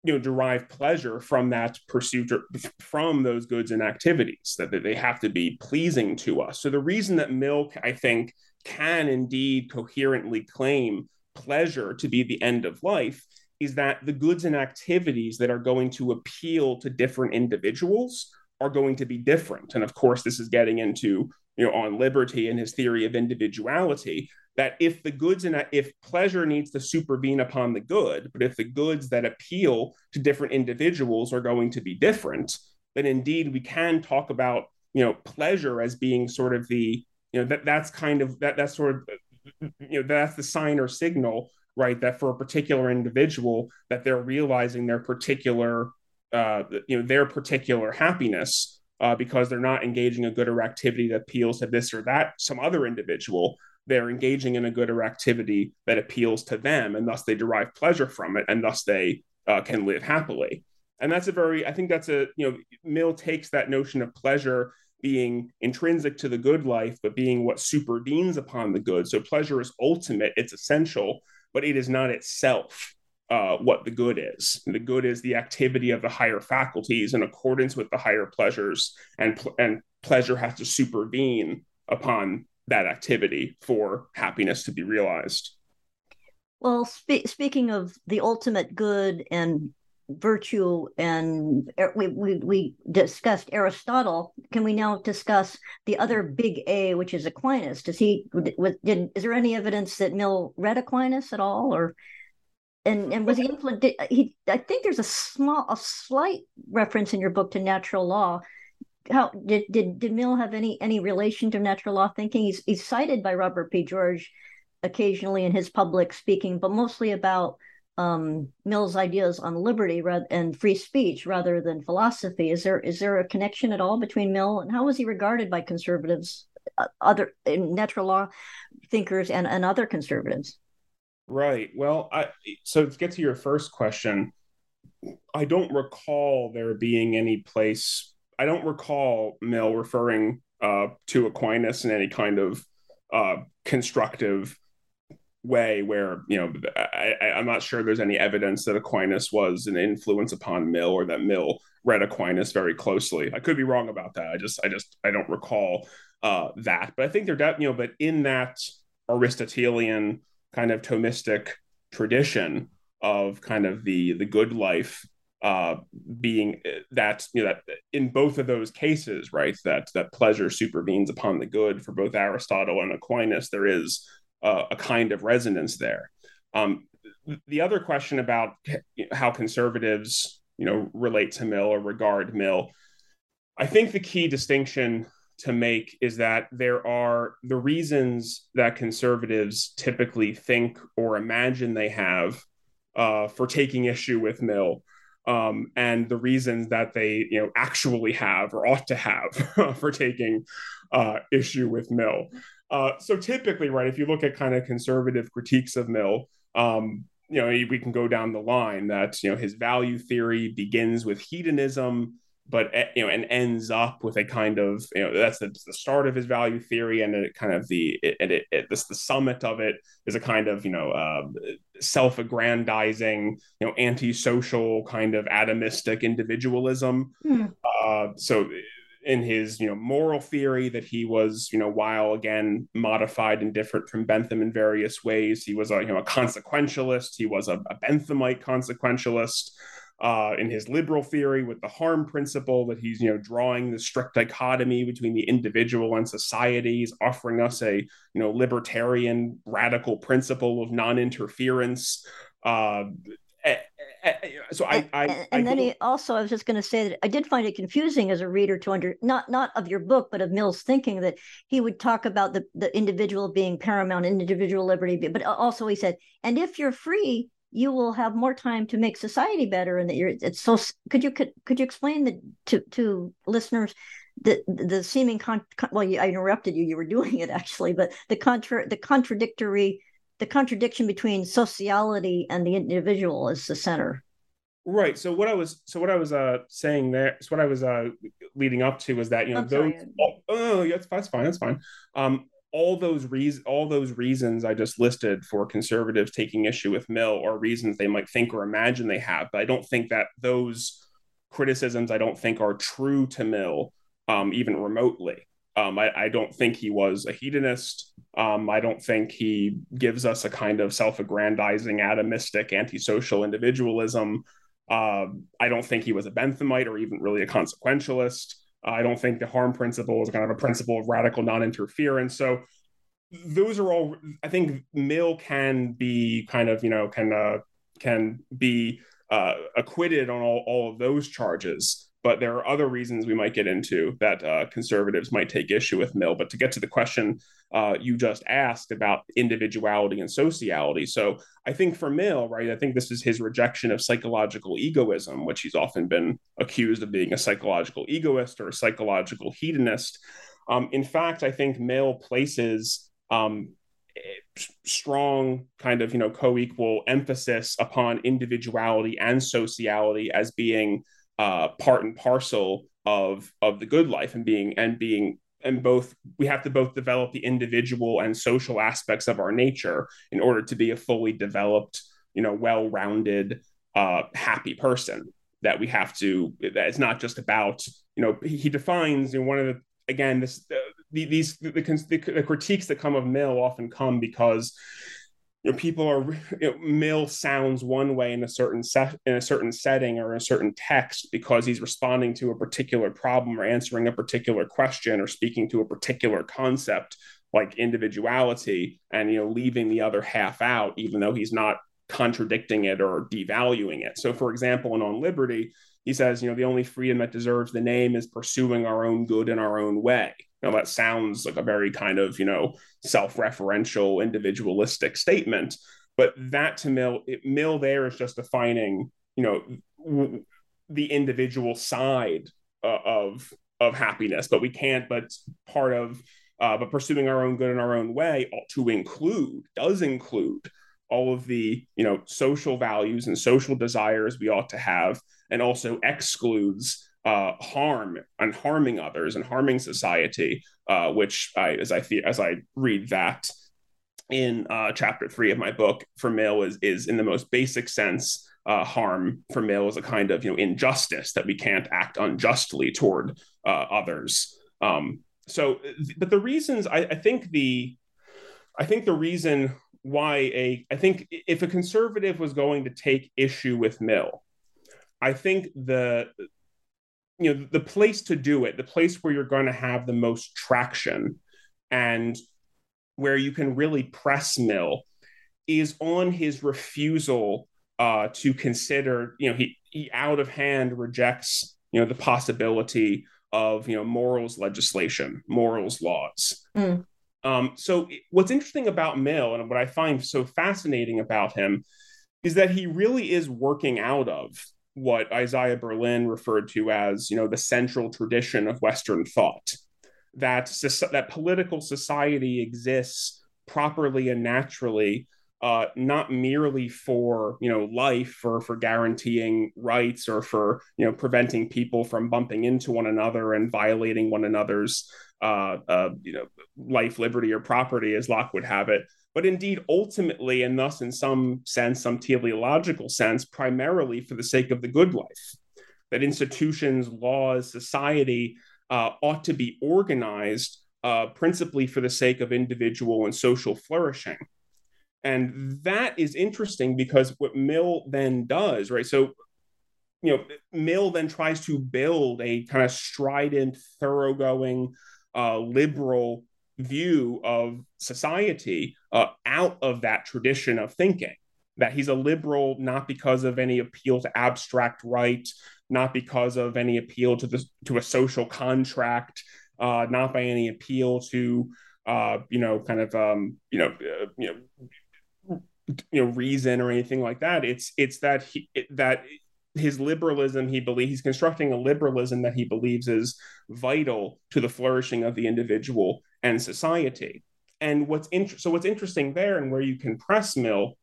you know, derive pleasure from that pursuit or from those goods and activities that, that they have to be pleasing to us. So the reason that Mill I think, can indeed coherently claim pleasure to be the end of life is that the goods and activities that are going to appeal to different individuals are going to be different. And of course, this is getting into you know, on liberty and his theory of individuality, that if the goods and if pleasure needs to supervene upon the good, but if the goods that appeal to different individuals are going to be different, then indeed we can talk about you know pleasure as being sort of the you know that that's kind of that that's sort of you know that's the sign or signal right that for a particular individual that they're realizing their particular uh you know their particular happiness uh, because they're not engaging a good or activity that appeals to this or that some other individual they're engaging in a good or activity that appeals to them and thus they derive pleasure from it and thus they uh, can live happily. And that's a very i think that's a you know mill takes that notion of pleasure being intrinsic to the good life but being what supervenes upon the good. So pleasure is ultimate it's essential but it is not itself uh, what the good is. And the good is the activity of the higher faculties in accordance with the higher pleasures, and pl- and pleasure has to supervene upon that activity for happiness to be realized. Well, spe- speaking of the ultimate good and virtue, and er, we, we, we discussed Aristotle, can we now discuss the other big A, which is Aquinas? Does he, did, is there any evidence that Mill read Aquinas at all? Or, and, and was he influenced? He, I think there's a small, a slight reference in your book to natural law how did, did did Mill have any any relation to natural law thinking? He's he's cited by Robert P. George occasionally in his public speaking, but mostly about um, Mill's ideas on liberty and free speech rather than philosophy. Is there is there a connection at all between Mill and how was he regarded by conservatives, uh, other natural law thinkers, and and other conservatives? Right. Well, I, so to get to your first question, I don't recall there being any place I don't recall Mill referring uh, to Aquinas in any kind of uh, constructive way where you know I, am not sure there's any evidence that Aquinas was an influence upon Mill or that Mill read Aquinas very closely. I could be wrong about that. I just I just I don't recall uh, that. But I think they're you know but in that Aristotelian kind of Thomistic tradition of kind of the the good life uh, being uh, that you know that in both of those cases, right, that that pleasure supervenes upon the good for both Aristotle and Aquinas, there is uh, a kind of resonance there. Um, the other question about how conservatives, you know, relate to Mill or regard Mill, I think the key distinction to make is that there are the reasons that conservatives typically think or imagine they have uh, for taking issue with Mill um, and the reasons that they you know actually have or ought to have [laughs] for taking uh, issue with Mill. Uh, so typically, right, if you look at kind of conservative critiques of Mill, um, you know, we can go down the line that you know his value theory begins with hedonism but eh, you know, and ends up with a kind of you know that's the, the start of his value theory, and it kind of the and it, it, this the summit of it is a kind of you know uh, self-aggrandizing, you know, antisocial kind of atomistic individualism. Mm. Uh, so in his you know moral theory that he was you know while again modified and different from bentham in various ways he was a you know a consequentialist he was a, a benthamite consequentialist uh, in his liberal theory with the harm principle that he's you know drawing the strict dichotomy between the individual and society. He's offering us a you know libertarian radical principle of non-interference. Uh, so I, I and, and I then he also I was just going to say that I did find it confusing as a reader to under not not of your book but of Mill's thinking that he would talk about the the individual being paramount individual liberty but also he said and if you're free you will have more time to make society better and that you're it's so could you could could you explain the to to listeners the the seeming con, well you, i interrupted you you were doing it actually but the contra the contradictory the contradiction between sociality and the individual is the center. Right. So what i was so what i was uh saying there so what i was uh leading up to was that you know I'm those sorry. oh, oh yeah, that's, that's fine that's fine. Um all those reasons all those reasons I just listed for conservatives taking issue with Mill are reasons they might think or imagine they have, but I don't think that those criticisms I don't think are true to Mill um, even remotely. Um, I, I, don't think he was a hedonist. Um, I don't think he gives us a kind of self-aggrandizing, atomistic, antisocial individualism. Uh, I don't think he was a Benthamite or even really a consequentialist. I don't think the harm principle is kind of a principle of radical non-interference. So those are all. I think Mill can be kind of you know can uh, can be uh, acquitted on all, all of those charges. But there are other reasons we might get into that uh, conservatives might take issue with Mill. But to get to the question uh, you just asked about individuality and sociality. So I think for Mill, right, I think this is his rejection of psychological egoism, which he's often been accused of being a psychological egoist or a psychological hedonist. Um, in fact, I think Mill places um, strong kind of you know co-equal emphasis upon individuality and sociality as being uh, part and parcel of of the good life and being and being and both we have to both develop the individual and social aspects of our nature in order to be a fully developed you know well-rounded uh, happy person that we have to that it's not just about you know he defines you know, one of the again this uh, these the, the, the critiques that come of mill often come because [laughs] you know, people are you know, Mill sounds one way in a certain set in a certain setting or a certain text because he's responding to a particular problem or answering a particular question or speaking to a particular concept like individuality and you know leaving the other half out even though he's not contradicting it or devaluing it. So for example in on liberty he says you know the only freedom that deserves the name is pursuing our own good in our own way now that sounds like a very kind of, you know, self-referential, individualistic statement. But that to Mill, it, Mill there is just defining, you know, w- the individual side uh, of of happiness. But we can't. But part of, uh, but pursuing our own good in our own way ought to include does include all of the you know social values and social desires we ought to have, and also excludes uh, harm and harming others and harming society, uh, which I, as I as I read that in uh, chapter three of my book, for Mill is is in the most basic sense. Uh, harm for Mill is a kind of you know injustice that we can't act unjustly toward uh, others. Um, so, but the reasons I, I think the I think the reason why a I think if a conservative was going to take issue with Mill, I think the you know the place to do it the place where you're going to have the most traction and where you can really press mill is on his refusal uh, to consider you know he he out of hand rejects you know the possibility of you know morals legislation morals laws mm. um, so what's interesting about mill and what i find so fascinating about him is that he really is working out of what Isaiah Berlin referred to as, you know, the central tradition of Western thought, that that political society exists properly and naturally, uh, not merely for you know life or for guaranteeing rights or for you know preventing people from bumping into one another and violating one another's uh, uh, you know life, liberty, or property, as Locke would have it, but indeed ultimately, and thus in some sense, some teleological sense, primarily for the sake of the good life. That institutions, laws, society uh, ought to be organized uh, principally for the sake of individual and social flourishing. And that is interesting because what Mill then does, right? So, you know, Mill then tries to build a kind of strident, thoroughgoing, uh, liberal view of society uh, out of that tradition of thinking. That he's a liberal not because of any appeal to abstract right, not because of any appeal to the to a social contract, uh, not by any appeal to uh, you know kind of um, you know uh, you know you know reason or anything like that. It's it's that he that his liberalism he believes he's constructing a liberalism that he believes is vital to the flourishing of the individual and society and what's in, so what's interesting there and where you can press mill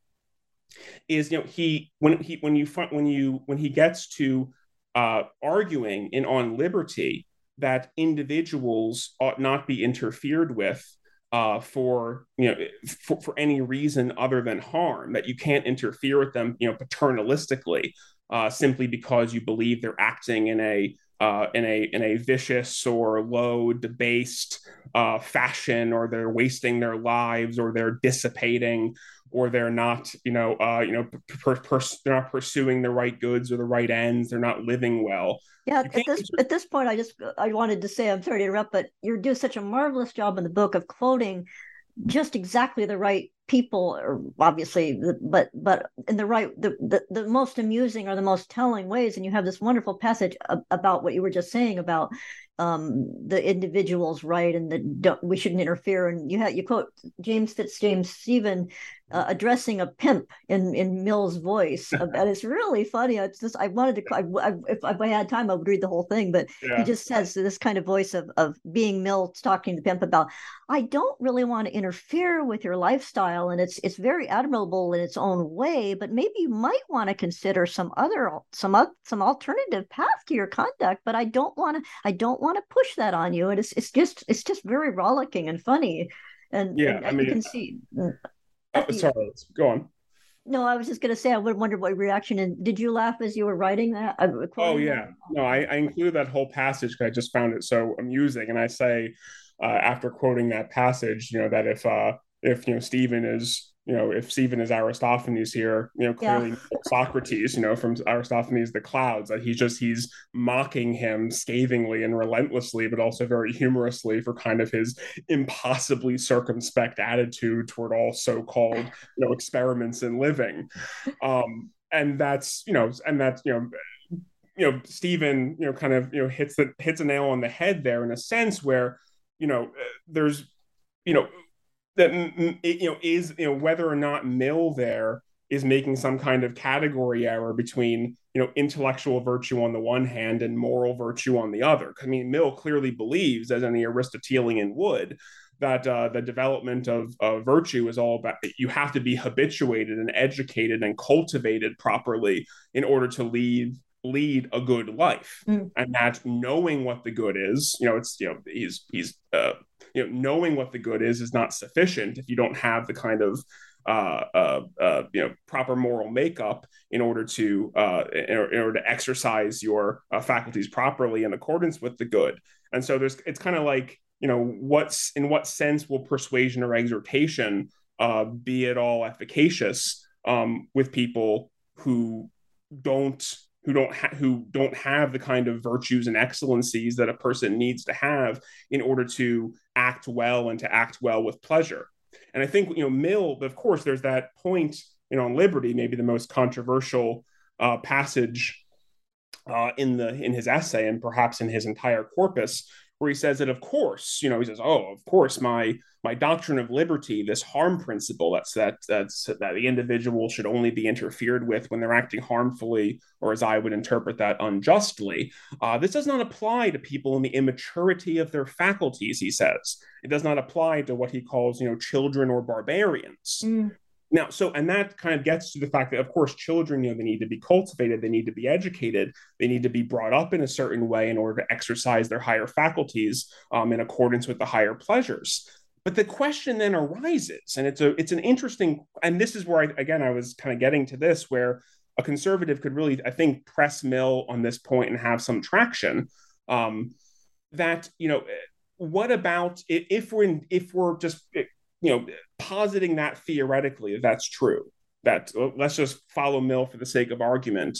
is you know he when he when you when you when he gets to uh, arguing in on liberty that individuals ought not be interfered with uh, for you know for, for any reason other than harm that you can't interfere with them you know paternalistically uh, simply because you believe they're acting in a uh, in a in a vicious or low, debased uh, fashion, or they're wasting their lives, or they're dissipating, or they're not, you know, uh, you know, per, per, they're not pursuing the right goods or the right ends. They're not living well. Yeah, at this at this point, I just I wanted to say I'm sorry to interrupt, but you do such a marvelous job in the book of quoting just exactly the right people or obviously but but in the right the, the the most amusing or the most telling ways and you have this wonderful passage about what you were just saying about um, the individual's right and the we shouldn't interfere. And you have you quote James Fitzjames Stephen uh, addressing a pimp in in Mill's voice, and it's really funny. It's just I wanted to I, I, if, I had time I would read the whole thing, but yeah. he just says this kind of voice of of being Mill talking to the pimp about I don't really want to interfere with your lifestyle, and it's it's very admirable in its own way, but maybe you might want to consider some other some some alternative path to your conduct. But I don't want to I don't want to push that on you and it's it's just it's just very rollicking and funny and yeah and, i mean you can see uh, sorry go on. No i was just going to say i would wonder what reaction and did you laugh as you were writing that? Oh yeah. That? no I, I include that whole passage because i just found it so amusing. And i say uh, after quoting that passage you know that if uh if you know stephen is you know, if Stephen is Aristophanes here, you know, clearly yeah. Socrates, you know, from Aristophanes, the clouds, that he's just he's mocking him scathingly and relentlessly, but also very humorously for kind of his impossibly circumspect attitude toward all so-called, you know, experiments in living. Um, and that's, you know, and that's, you know, you know, Stephen, you know, kind of, you know, hits the hits a nail on the head there in a sense where, you know, there's, you know, that you know is you know whether or not Mill there is making some kind of category error between you know intellectual virtue on the one hand and moral virtue on the other. I mean, Mill clearly believes, as any Aristotelian would, that uh, the development of, of virtue is all about you have to be habituated and educated and cultivated properly in order to lead lead a good life mm. and that knowing what the good is you know it's you know he's he's uh, you know knowing what the good is is not sufficient if you don't have the kind of uh, uh, uh, you know proper moral makeup in order to uh, in, order to exercise your uh, faculties properly in accordance with the good. And so there's it's kind of like you know what's in what sense will persuasion or exhortation uh, be at all efficacious um, with people who don't who don't ha- who don't have the kind of virtues and excellencies that a person needs to have in order to act well and to act well with pleasure. And I think you know Mill, of course, there's that point you know on liberty, maybe the most controversial uh, passage uh, in the in his essay and perhaps in his entire corpus, where he says that of course, you know, he says, oh, of course, my my doctrine of liberty, this harm principle, that's that that's that the individual should only be interfered with when they're acting harmfully, or as I would interpret that, unjustly. Uh, this does not apply to people in the immaturity of their faculties. He says it does not apply to what he calls, you know, children or barbarians. Mm. Now, so, and that kind of gets to the fact that, of course, children, you know, they need to be cultivated, they need to be educated, they need to be brought up in a certain way in order to exercise their higher faculties um, in accordance with the higher pleasures. But the question then arises, and it's a it's an interesting, and this is where I again I was kind of getting to this, where a conservative could really, I think, press Mill on this point and have some traction. Um, that you know, what about if we're in, if we're just you know, positing that theoretically, that's true. That let's just follow Mill for the sake of argument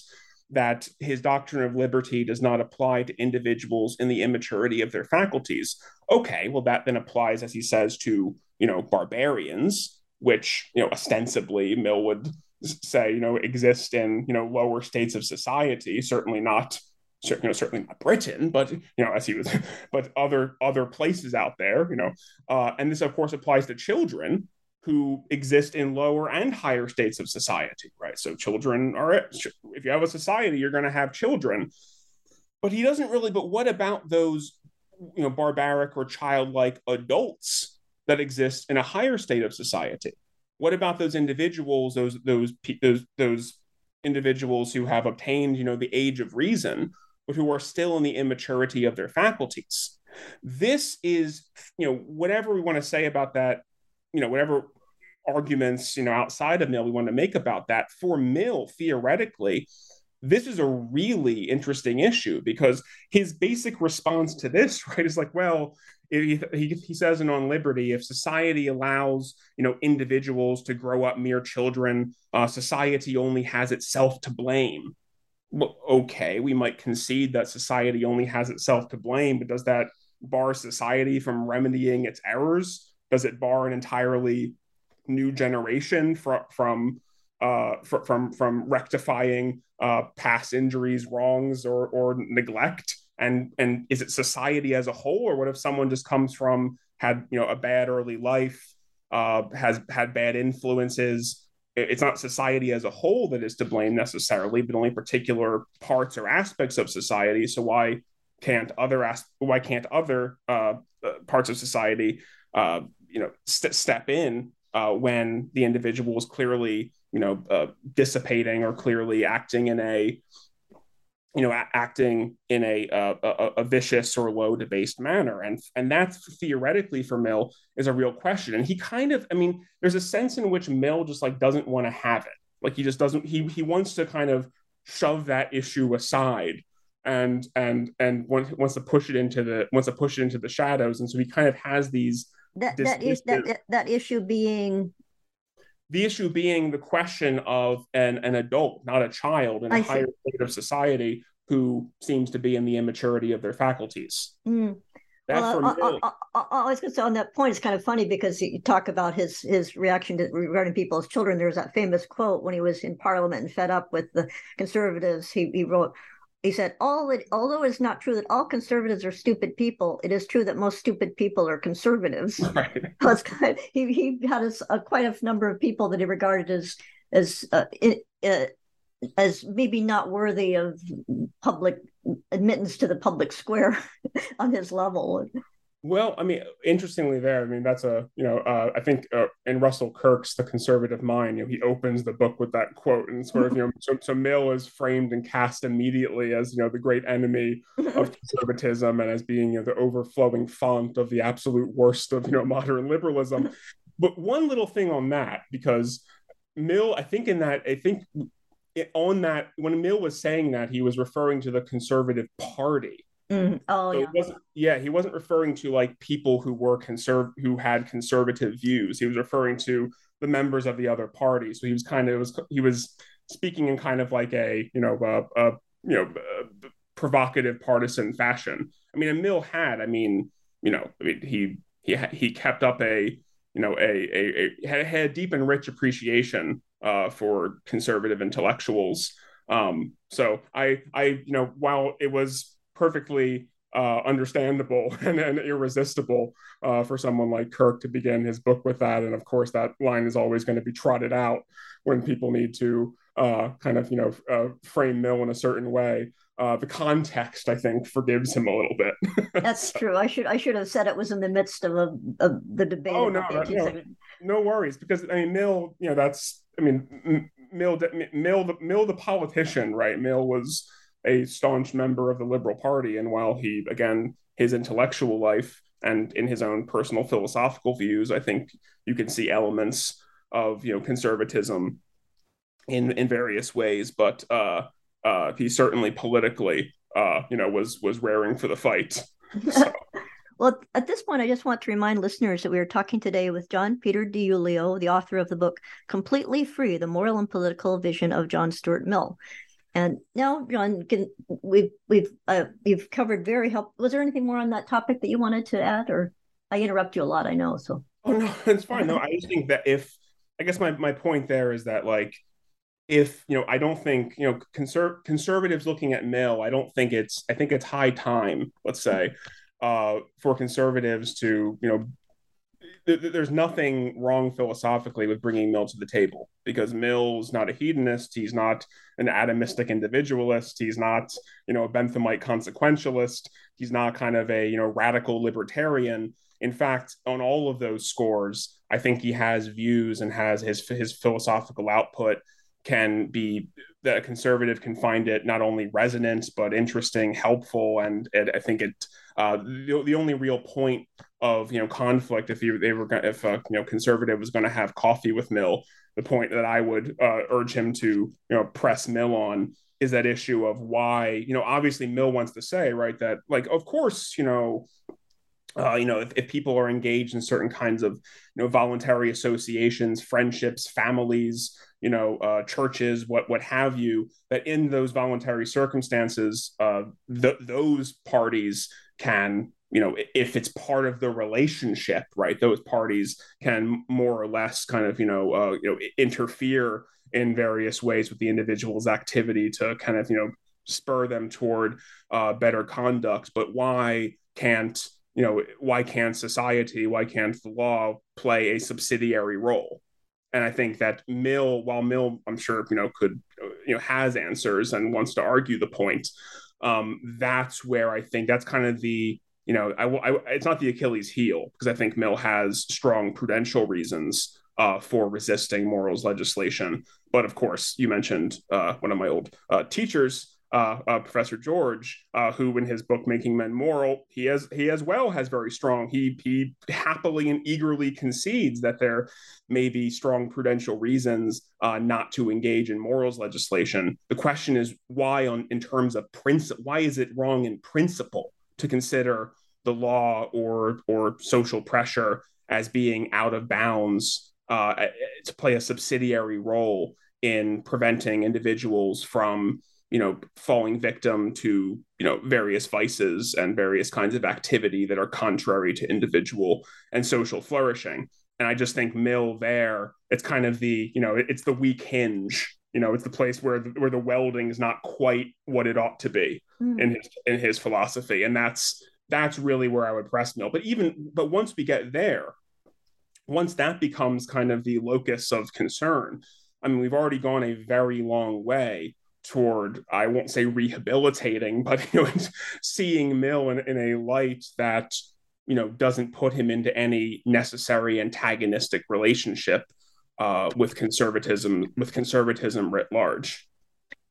that his doctrine of liberty does not apply to individuals in the immaturity of their faculties. Okay, well, that then applies, as he says, to you know barbarians, which you know ostensibly Mill would say you know exist in you know lower states of society, certainly not you know, certainly not Britain, but you know, as he was, but other other places out there, you know, uh, and this of course applies to children who exist in lower and higher states of society, right? So children are, if you have a society, you're going to have children, but he doesn't really. But what about those, you know, barbaric or childlike adults that exist in a higher state of society? What about those individuals, those those those those individuals who have obtained, you know, the age of reason? Who are still in the immaturity of their faculties. This is, you know, whatever we want to say about that, you know, whatever arguments, you know, outside of Mill we want to make about that, for Mill, theoretically, this is a really interesting issue because his basic response to this, [laughs] right, is like, well, he, he, he says in On Liberty, if society allows, you know, individuals to grow up mere children, uh, society only has itself to blame. Okay, we might concede that society only has itself to blame, but does that bar society from remedying its errors? Does it bar an entirely new generation from from uh, from from rectifying uh, past injuries, wrongs, or or neglect? And and is it society as a whole, or what if someone just comes from had you know a bad early life, uh, has had bad influences? It's not society as a whole that is to blame necessarily, but only particular parts or aspects of society. So why can't other as- why can't other uh, uh parts of society uh, you know st- step in uh, when the individual is clearly you know uh, dissipating or clearly acting in a you know a- acting in a, uh, a, a vicious or low debased manner. And and that's theoretically for mill is a real question. And he kind of i mean there's a sense in which mill just like doesn't want to have it. Like he just doesn't he he wants to kind of shove that issue aside and and and wants to push it into the wants to push it into the shadows. And so he kind of has these that that is that that issue being the issue being the question of an, an adult, not a child, in a higher state of society who seems to be in the immaturity of their faculties. Mm. Well, I, I, I, I, was going to say on that point, it's kind of funny because you talk about his his reaction to regarding people as children. There's that famous quote when he was in Parliament and fed up with the conservatives. He he wrote, he said, "All it, although it's not true that all conservatives are stupid people, it is true that most stupid people are conservatives." [laughs] Right. [laughs] kind of, he he had a, a, quite a number of people that he regarded as as uh, uh, as maybe not worthy of public admittance to the public square [laughs] on his level. Well, I mean, interestingly, there, I mean, that's a, you know, uh, I think uh, in Russell Kirk's The Conservative Mind, you know, he opens the book with that quote and sort of, you know, so, so Mill is framed and cast immediately as, you know, the great enemy of [laughs] conservatism and as being, you know, the overflowing font of the absolute worst of, you know, modern liberalism. But one little thing on that, because Mill, I think in that, I think it, on that, when Mill was saying that, he was referring to the Conservative Party Mm. Oh so yeah. He wasn't, yeah, he wasn't referring to like people who were conserv who had conservative views. He was referring to the members of the other party. So he was kind of was he was speaking in kind of like a you know a, a you know a provocative partisan fashion. I mean, Mill had. I mean, you know, I mean, he he he kept up a you know a a, a had, had a deep and rich appreciation uh, for conservative intellectuals. Um, so I I you know while it was perfectly uh, understandable [laughs] and, and irresistible uh, for someone like Kirk to begin his book with that. And of course, that line is always going to be trotted out when people need to uh, kind of, you know, uh, frame Mill in a certain way. Uh, the context, I think, forgives him a little bit. [laughs] That's true. I should I should have said it was in the midst of, a, of the debate. Oh no, no, no worries. Because I mean, Mill, you know, that's I mean, Mill, Mill, the Mill, the politician, right? Mill was a staunch member of the Liberal Party. And while he, again, his intellectual life and in his own personal philosophical views, I think you can see elements of you know conservatism in in various ways. But uh, uh, he certainly politically, uh, you know, was was raring for the fight. [laughs] So. Well, at this point, I just want to remind listeners that we are talking today with John Peter DiIulio, the author of the book Completely Free The Moral and Political Vision of John Stuart Mill. And now, John, can we've we've uh, you've covered very help. Was there anything more on that topic that you wanted to add, or I interrupt you a lot? I know. So. Oh no, [laughs] it's fine. No, I just think that if I guess my my point there is that like if you know I don't think you know conser- conservatives looking at Mill, I don't think it's I think it's high time, let's say, uh, for conservatives to you know there's nothing wrong philosophically with bringing Mill to the table because Mill's not a hedonist. He's not an atomistic individualist. He's not, you know, a Benthamite consequentialist. He's not kind of a, you know, radical libertarian. In fact, on all of those scores, I think he has views and has his his philosophical output can be that a conservative can find it not only resonant but interesting, helpful, and, and I think it uh, the, the only real point of you know conflict if you they were gonna, if a you know conservative was going to have coffee with Mill, the point that I would uh, urge him to you know press Mill on is that issue of why you know obviously Mill wants to say right that like of course you know uh, you know, if, if people are engaged in certain kinds of, you know, voluntary associations, friendships, families, you know, uh, churches, what what have you, that in those voluntary circumstances, uh, th- those parties can, you know, if it's part of the relationship, right, those parties can more or less kind of, you know, uh, you know, interfere in various ways with the individual's activity to kind of, you know, spur them toward uh, better conduct. But why can't you know, why can't society, why can't the law play a subsidiary role? And I think that Mill, while Mill, I'm sure, you know, could, you know, has answers and wants to argue the point, um, that's where I think that's kind of the, you know, I, I, it's not the Achilles heel because I think Mill has strong prudential reasons uh, for resisting morals legislation. But of course, you mentioned uh, one of my old uh, teachers, uh, uh, Professor George, uh, who in his book Making Men Moral, he has he as well has very strong. He he happily and eagerly concedes that there may be strong prudential reasons uh, not to engage in morals legislation. The question is why, on in terms of principle, why is it wrong in principle to consider the law or or social pressure as being out of bounds uh, to play a subsidiary role in preventing individuals from you know falling victim to you know various vices and various kinds of activity that are contrary to individual and social flourishing. And i just think mill there it's kind of the you know it's the weak hinge you know it's the place where the, where the welding is not quite what it ought to be mm. in his in his philosophy. And that's that's really where i would press mill. But even but once we get there once that becomes kind of the locus of concern i mean we've already gone a very long way toward I won't say rehabilitating, but you know, [laughs] seeing Mill in, in a light that you know doesn't put him into any necessary antagonistic relationship uh, with conservatism with conservatism writ large.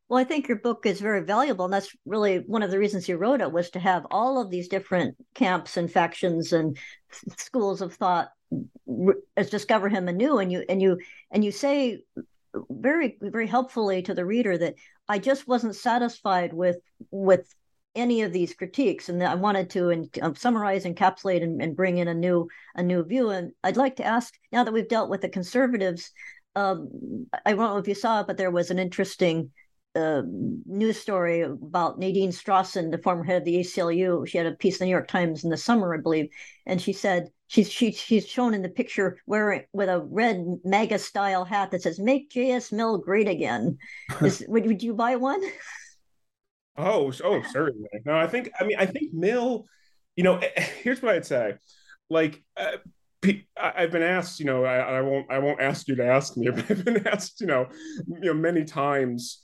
Well, I think your book is very valuable, and that's really one of the reasons you wrote it was to have all of these different camps and factions and schools of thought discover him anew. And you and you and you say very very helpfully to the reader that I just wasn't satisfied with with any of these critiques. And I wanted to um, summarize encapsulate and, and, bring in a new a new view. And I'd like to ask now that we've dealt with the conservatives um, I don't know if you saw it but there was an interesting uh, news story about Nadine Strossen, the former head of the ACLU. She had a piece in the New York Times in the summer, I believe, and she said she's she, she's shown in the picture wearing with a red MAGA style hat that says "Make J.S. Mill Great Again." [laughs] Is, would would you buy one? Oh, oh, certainly. No, I think I mean I think Mill. You know, [laughs] here's what I'd say. Like, uh, I've been asked. You know, I, I won't I won't ask you to ask me, [laughs] but I've been asked. You know, you know many times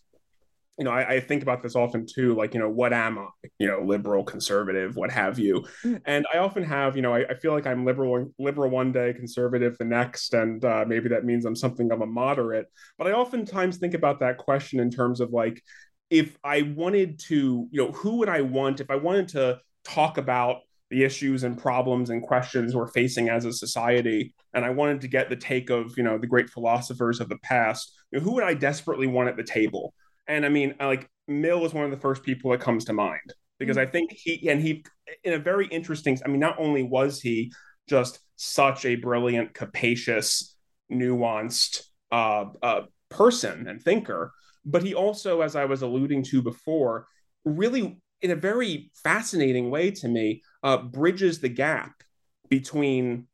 you know, I, I, think about this often too, like, you know, what am I? You know, liberal, conservative, what have you. Mm. And I often have, you know, I, I, feel like I'm liberal, liberal one day, conservative the next, and uh, maybe that means I'm something of a moderate. But I oftentimes think about that question in terms of like, if I wanted to, you know, who would I want if I wanted to talk about the issues and problems and questions we're facing as a society, and I wanted to get the take of, you know, the great philosophers of the past, you know, who would I desperately want at the table? And I mean, like Mill is one of the first people that comes to mind because mm-hmm. I think he and he in a very interesting. I mean, not only was he just such a brilliant, capacious, nuanced uh, uh, person and thinker, but he also, as I was alluding to before, really in a very fascinating way to me, uh, bridges the gap between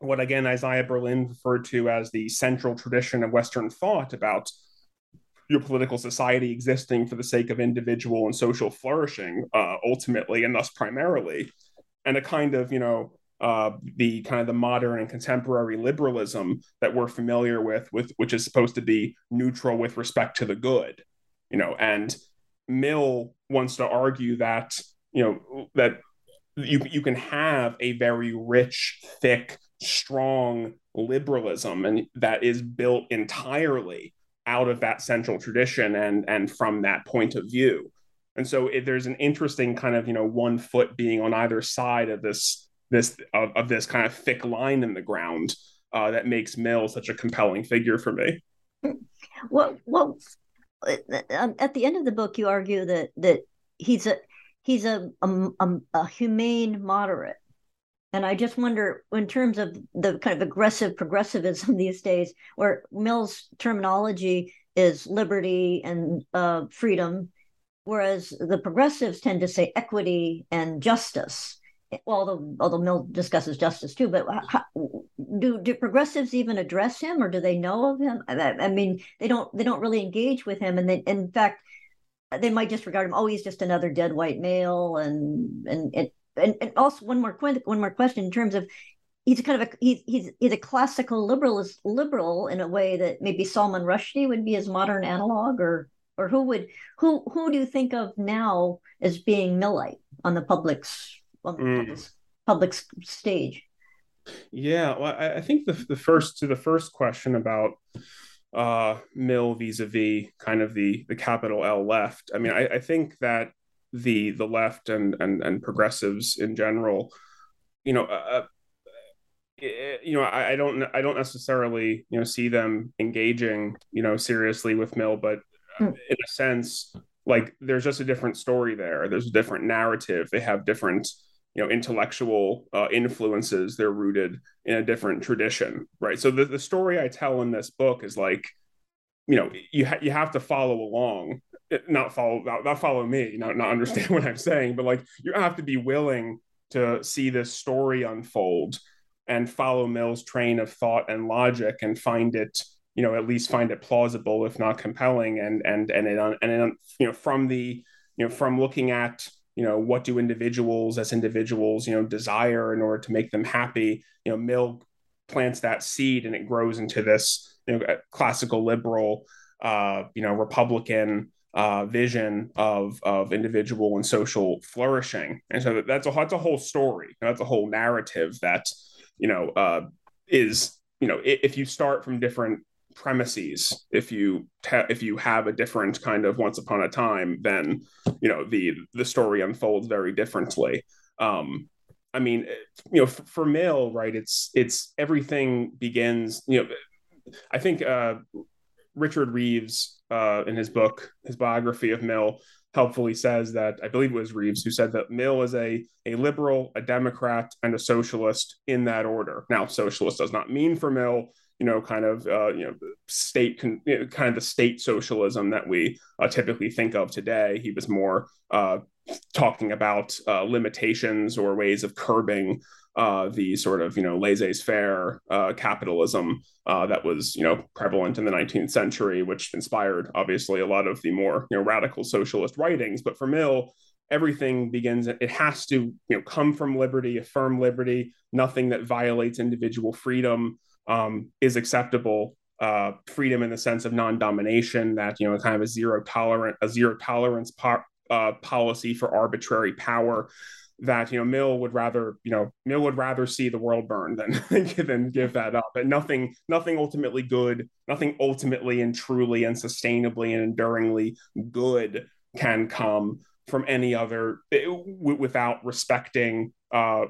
what again Isaiah Berlin referred to as the central tradition of Western thought about your political society existing for the sake of individual and social flourishing, uh, ultimately, and thus primarily, and a kind of, you know, uh, the kind of the modern and contemporary liberalism that we're familiar with, with which is supposed to be neutral with respect to the good, you know, and Mill wants to argue that, you know, that you you can have a very rich, thick, strong liberalism, and that is built entirely out of that central tradition and and from that point of view. And so it, there's an interesting kind of you know one foot being on either side of this this of, of this kind of thick line in the ground uh, that makes mill such a compelling figure for me. Well, what um, at the end of the book, you argue that that he's a he's a, a, a humane moderate, and I just wonder, in terms of the kind of aggressive progressivism [laughs] these days, where Mill's terminology is liberty and uh, freedom, whereas the progressives tend to say equity and justice. Although although Mill discusses justice too, but how, do do progressives even address him, or do they know of him? I, I mean, they don't they don't really engage with him, and they, in fact, they might just regard him. Oh, he's just another dead white male, and and and and, and also one more one more question in terms of he's kind of a he's he's he's a classical liberalist liberal in a way that maybe Salman Rushdie would be his modern analog, or or who would who who do you think of now as being Millite on the public's on the mm. public, public stage? Yeah, well, I, I, think the the first to the first question about uh, Mill vis-a-vis kind of the the capital L left. I mean, I, I think that the the left and and and progressives in general, you know. Uh, uh you know, I, I, don't, I don't necessarily, you know, see them engaging, you know, seriously with Mill, but mm. in a sense, like there's just a different story there. There's a different narrative. They have different, you know intellectual uh, influences they're rooted in a different tradition right so the, the story i tell in this book is like you know you, ha- you have to follow along eh, not follow not, not follow me not, not understand what i'm saying but like you have to be willing to see this story unfold and follow mill's train of thought and logic and find it you know at least find it plausible if not compelling and and and it and it, you know from the you know from looking at you know what do individuals as individuals you know desire in order to make them happy you know mill plants that seed and it grows into this you know classical liberal uh, you know republican uh, vision of of individual and social flourishing. And so that's a that's a whole story that's a whole narrative that you know uh, is you know if you start from different premises if you te- if you have a different kind of once upon a time then you know the the story unfolds very differently. Um i mean you know for, for Mill right it's it's everything begins you know i think uh richard reeves uh in his book his biography of mill helpfully says that I believe it was Reeves who said that Mill is a a liberal, a Democrat, and a socialist in that order. Now, socialist does not mean for Mill you know, kind of, uh, you know, state, con- you know, kind of the state socialism that we uh, typically think of today. He was more uh, talking about uh, limitations or ways of curbing uh, the sort of, you know, laissez-faire uh, capitalism that was, you know, prevalent in the 19th century, which inspired obviously a lot of the more, you know, radical socialist writings. But for Mill, everything begins it has to you know come from liberty affirm liberty nothing that violates individual freedom um, is acceptable. Uh, freedom in the sense of non-domination, that you know, kind of a zero tolerant, a zero tolerance po- uh, policy for arbitrary power. That you know, Mill would rather you know, Mill would rather see the world burn than [laughs] than give that up. And nothing, nothing ultimately good, nothing ultimately and truly and sustainably and enduringly good can come from any other eh, without respecting uh,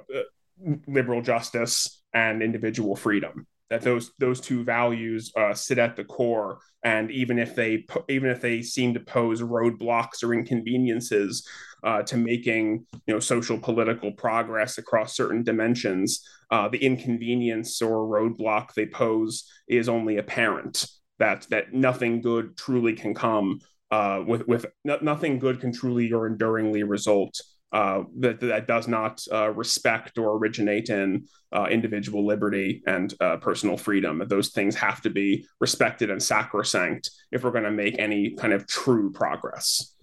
liberal justice and individual freedom that those those two values uh, sit at the core. And even if they even if they seem to pose roadblocks or inconveniences uh, to making you know social political progress across certain dimensions uh, the inconvenience or roadblock they pose is only apparent. That that nothing good truly can come uh, with with nothing good can truly or enduringly result uh, that that does not uh, respect or originate in uh, individual liberty and uh, personal freedom. Those things have to be respected and sacrosanct if we're going to make any kind of true progress.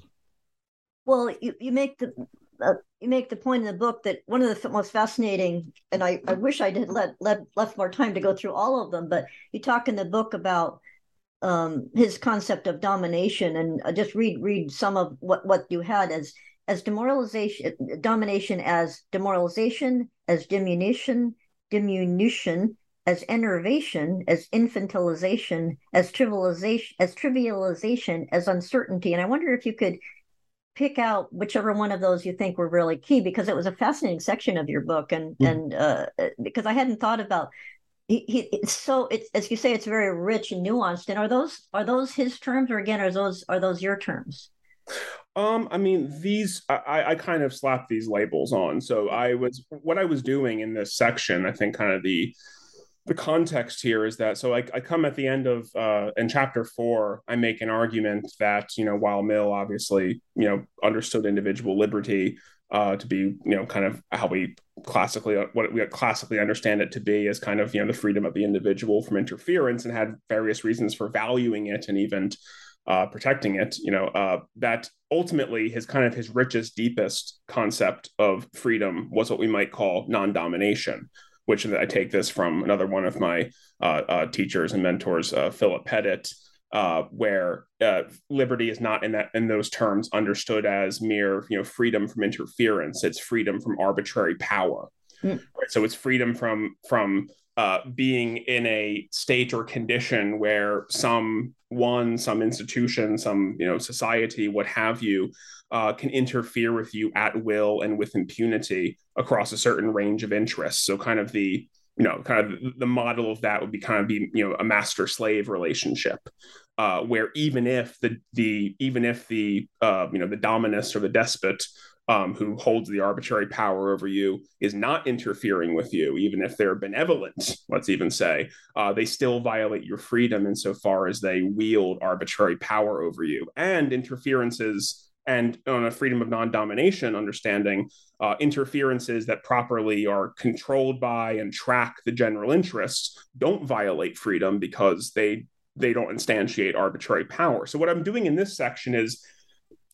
Well, you, you make the uh, you make the point in the book that one of the most fascinating, and I, I wish I did let, let left more time to go through all of them, but you talk in the book about um, his concept of domination, and just read read some of what what you had as as demoralization, domination as demoralization, as diminution, diminution, as enervation, as infantilization, as trivialization, as trivialization, as uncertainty. And I wonder if you could pick out whichever one of those you think were really key, because it was a fascinating section of your book, and mm. and uh, because I hadn't thought about he, he so it's as you say it's very rich and nuanced and are those are those his terms or again are those are those your terms um, I mean, these I, I kind of slapped these labels on. So I was what I was doing in this section. I think kind of the the context here is that so I, I come at the end of uh, in chapter four i make an argument that you know while mill obviously you know understood individual liberty uh, to be you know kind of how we classically what we classically understand it to be as kind of you know the freedom of the individual from interference and had various reasons for valuing it and even uh, protecting it you know uh, that ultimately his kind of his richest deepest concept of freedom was what we might call non-domination which I take this from another one of my uh, uh, teachers and mentors, uh, Philip Pettit, uh, where uh, liberty is not in that in those terms understood as mere you know freedom from interference. It's freedom from arbitrary power. Mm. Right? So it's freedom from from uh, being in a state or condition where some one, some institution, some you know society, what have you, uh, can interfere with you at will and with impunity across a certain range of interests. So, kind of the you know, kind of the model of that would be kind of be you know a master slave relationship, uh, where even if the the even if the uh, you know the dominus or the despot um, who holds the arbitrary power over you is not interfering with you, even if they're benevolent, let's even say, uh, they still violate your freedom insofar as they wield arbitrary power over you. And interferences and on a freedom of non-domination understanding uh, interferences that properly are controlled by and track the general interests don't violate freedom because they they don't instantiate arbitrary power so what i'm doing in this section is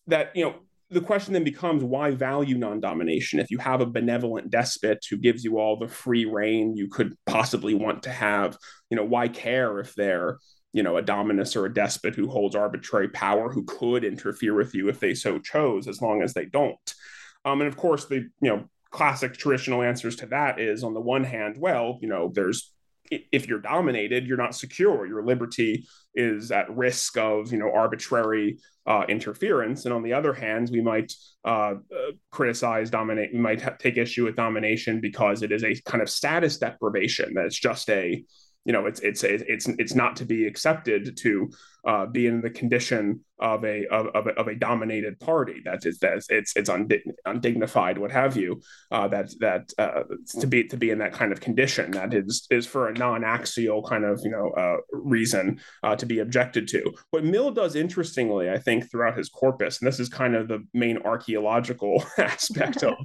that you know the question then becomes why value non-domination? If you have a benevolent despot who gives you all the free reign you could possibly want to have you know why care if they're you know a dominus or a despot who holds arbitrary power who could interfere with you if they so chose as long as they don't? Um, and of course the you know classic traditional answers to that is on the one hand well you know there's if you're dominated you're not secure. Your liberty is at risk of you know arbitrary uh, interference. And on the other hand we might uh, uh, criticize dominate we might ha- take issue with domination because it is a kind of status deprivation that it's just a you know it's it's it's it's not to be accepted to uh, be in the condition of a of, of, a, of a dominated party. That is that it's it's undignified what have you uh, that that uh, to be to be in that kind of condition. That is is for a non-axial kind of you know uh, reason uh, to be objected to. What Mill does interestingly I think throughout his corpus and this is kind of the main archaeological [laughs] aspect of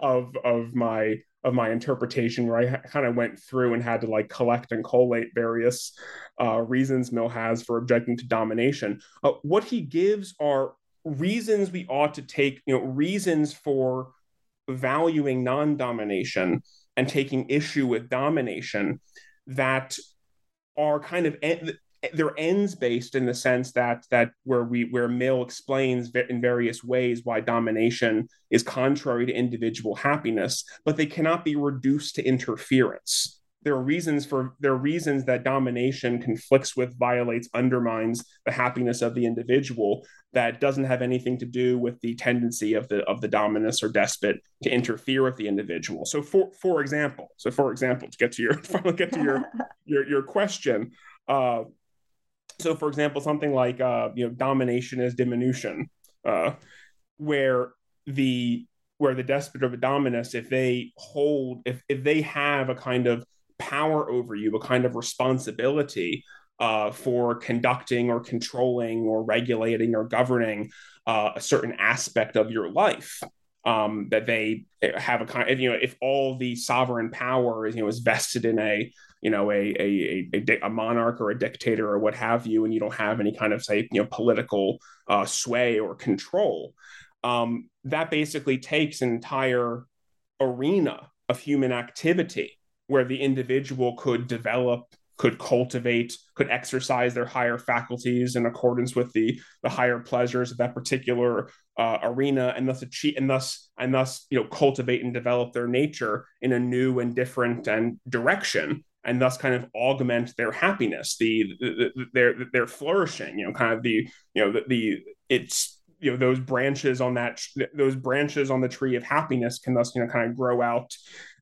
of of my of my interpretation where I kind of went through and had to like collect and collate various uh, reasons Mill has for objecting to domination. Uh, what he gives are reasons we ought to take, you know, reasons for valuing non-domination and taking issue with domination that are kind of they're ends based in the sense that that where we where Mill explains in various ways why domination is contrary to individual happiness, but they cannot be reduced to interference. There are reasons for there are reasons that domination conflicts with, violates, undermines the happiness of the individual that doesn't have anything to do with the tendency of the of the dominus or despot to interfere with the individual. So for for example, so for example, to get to your [laughs] finally get to your [laughs] your your question, uh, so, for example, something like uh, you know domination is diminution, uh, where the where the despot or the dominus, if they hold, if if they have a kind of power over you, a kind of responsibility uh, for conducting or controlling or regulating or governing uh, a certain aspect of your life. Um, that they have a kind of, you know, if all the sovereign power is, you know, is vested in a you know a, a a, a monarch or a dictator or what have you, and you don't have any kind of say you know political uh, sway or control. Um, that basically takes an entire arena of human activity where the individual could develop could cultivate, could exercise their higher faculties in accordance with the the higher pleasures of that particular uh, arena, and thus achieve, and thus and thus you know cultivate and develop their nature in a new and different and direction and thus kind of augment their happiness, the, the, the their their flourishing. You know, kind of the you know the, the it's you know those branches on that those branches on the tree of happiness can thus you know kind of grow out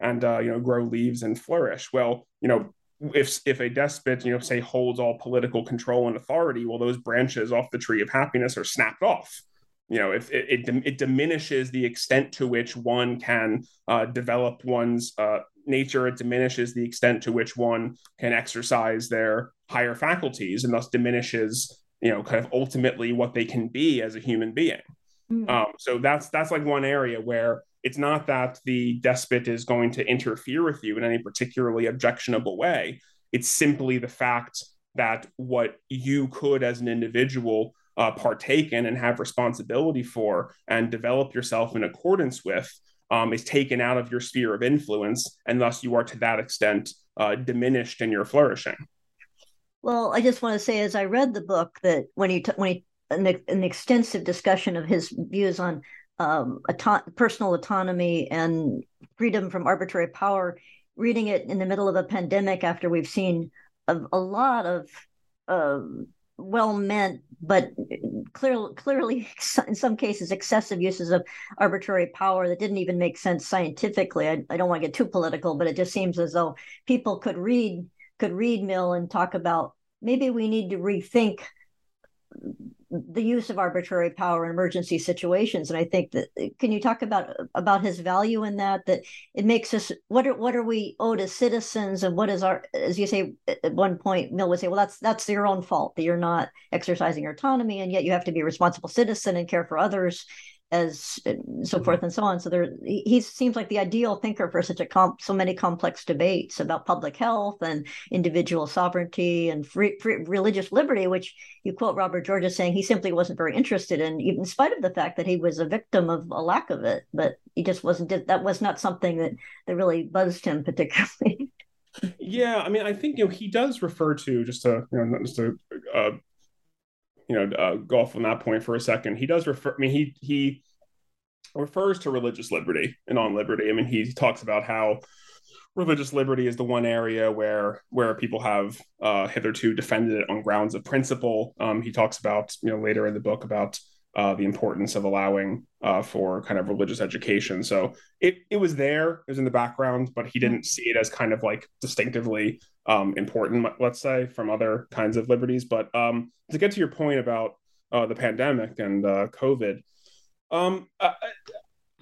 and uh, you know grow leaves and flourish. Well, you know if if a despot, you know, say holds all political control and authority, well, those branches off the tree of happiness are snapped off. You know, if it, it, it diminishes the extent to which one can uh, develop one's uh, nature, it diminishes the extent to which one can exercise their higher faculties, and thus diminishes, you know, kind of ultimately what they can be as a human being. Mm. Um, so that's that's like one area where it's not that the despot is going to interfere with you in any particularly objectionable way. It's simply the fact that what you could, as an individual, uh, partake in and have responsibility for and develop yourself in accordance with um, is taken out of your sphere of influence, and thus you are to that extent uh, diminished in your flourishing. Well, I just want to say, as I read the book, that when he t- when he an, an extensive discussion of his views on um, auto- personal autonomy and freedom from arbitrary power, reading it in the middle of a pandemic after we've seen a, a lot of uh, well meant, but clearly, clearly, [laughs] in some cases, excessive uses of arbitrary power that didn't even make sense scientifically. I, I don't want to get too political, but it just seems as though people could read could read Mill and talk about maybe we need to rethink the use of arbitrary power in emergency situations. And i think that can you talk about about his value in that that it makes us what are what are we owed as citizens and what is our as you say at one point mill would say well that's that's your own fault that you're not exercising your autonomy and yet you have to be a responsible citizen and care for others as so mm-hmm. forth and so on. So there, he seems like the ideal thinker for such a comp, so many complex debates about public health and individual sovereignty and free, free, religious liberty, which you quote Robert George as saying he simply wasn't very interested in, even in spite of the fact that he was a victim of a lack of it. But he just wasn't. That was not something that that really buzzed him particularly. [laughs] yeah, I mean, I think you know he does refer to just to you know not just to uh, you know uh, go off on that point for a second. He does refer. I mean, he he refers to religious liberty and on liberty. I mean, he talks about how religious liberty is the one area where where people have uh, hitherto defended it on grounds of principle. Um, he talks about you know later in the book about uh, the importance of allowing uh, for kind of religious education. So it it was there, it was in the background, but he didn't see it as kind of like distinctively um, important, let's say, from other kinds of liberties. But um, to get to your point about uh, the pandemic and uh, COVID, um, I,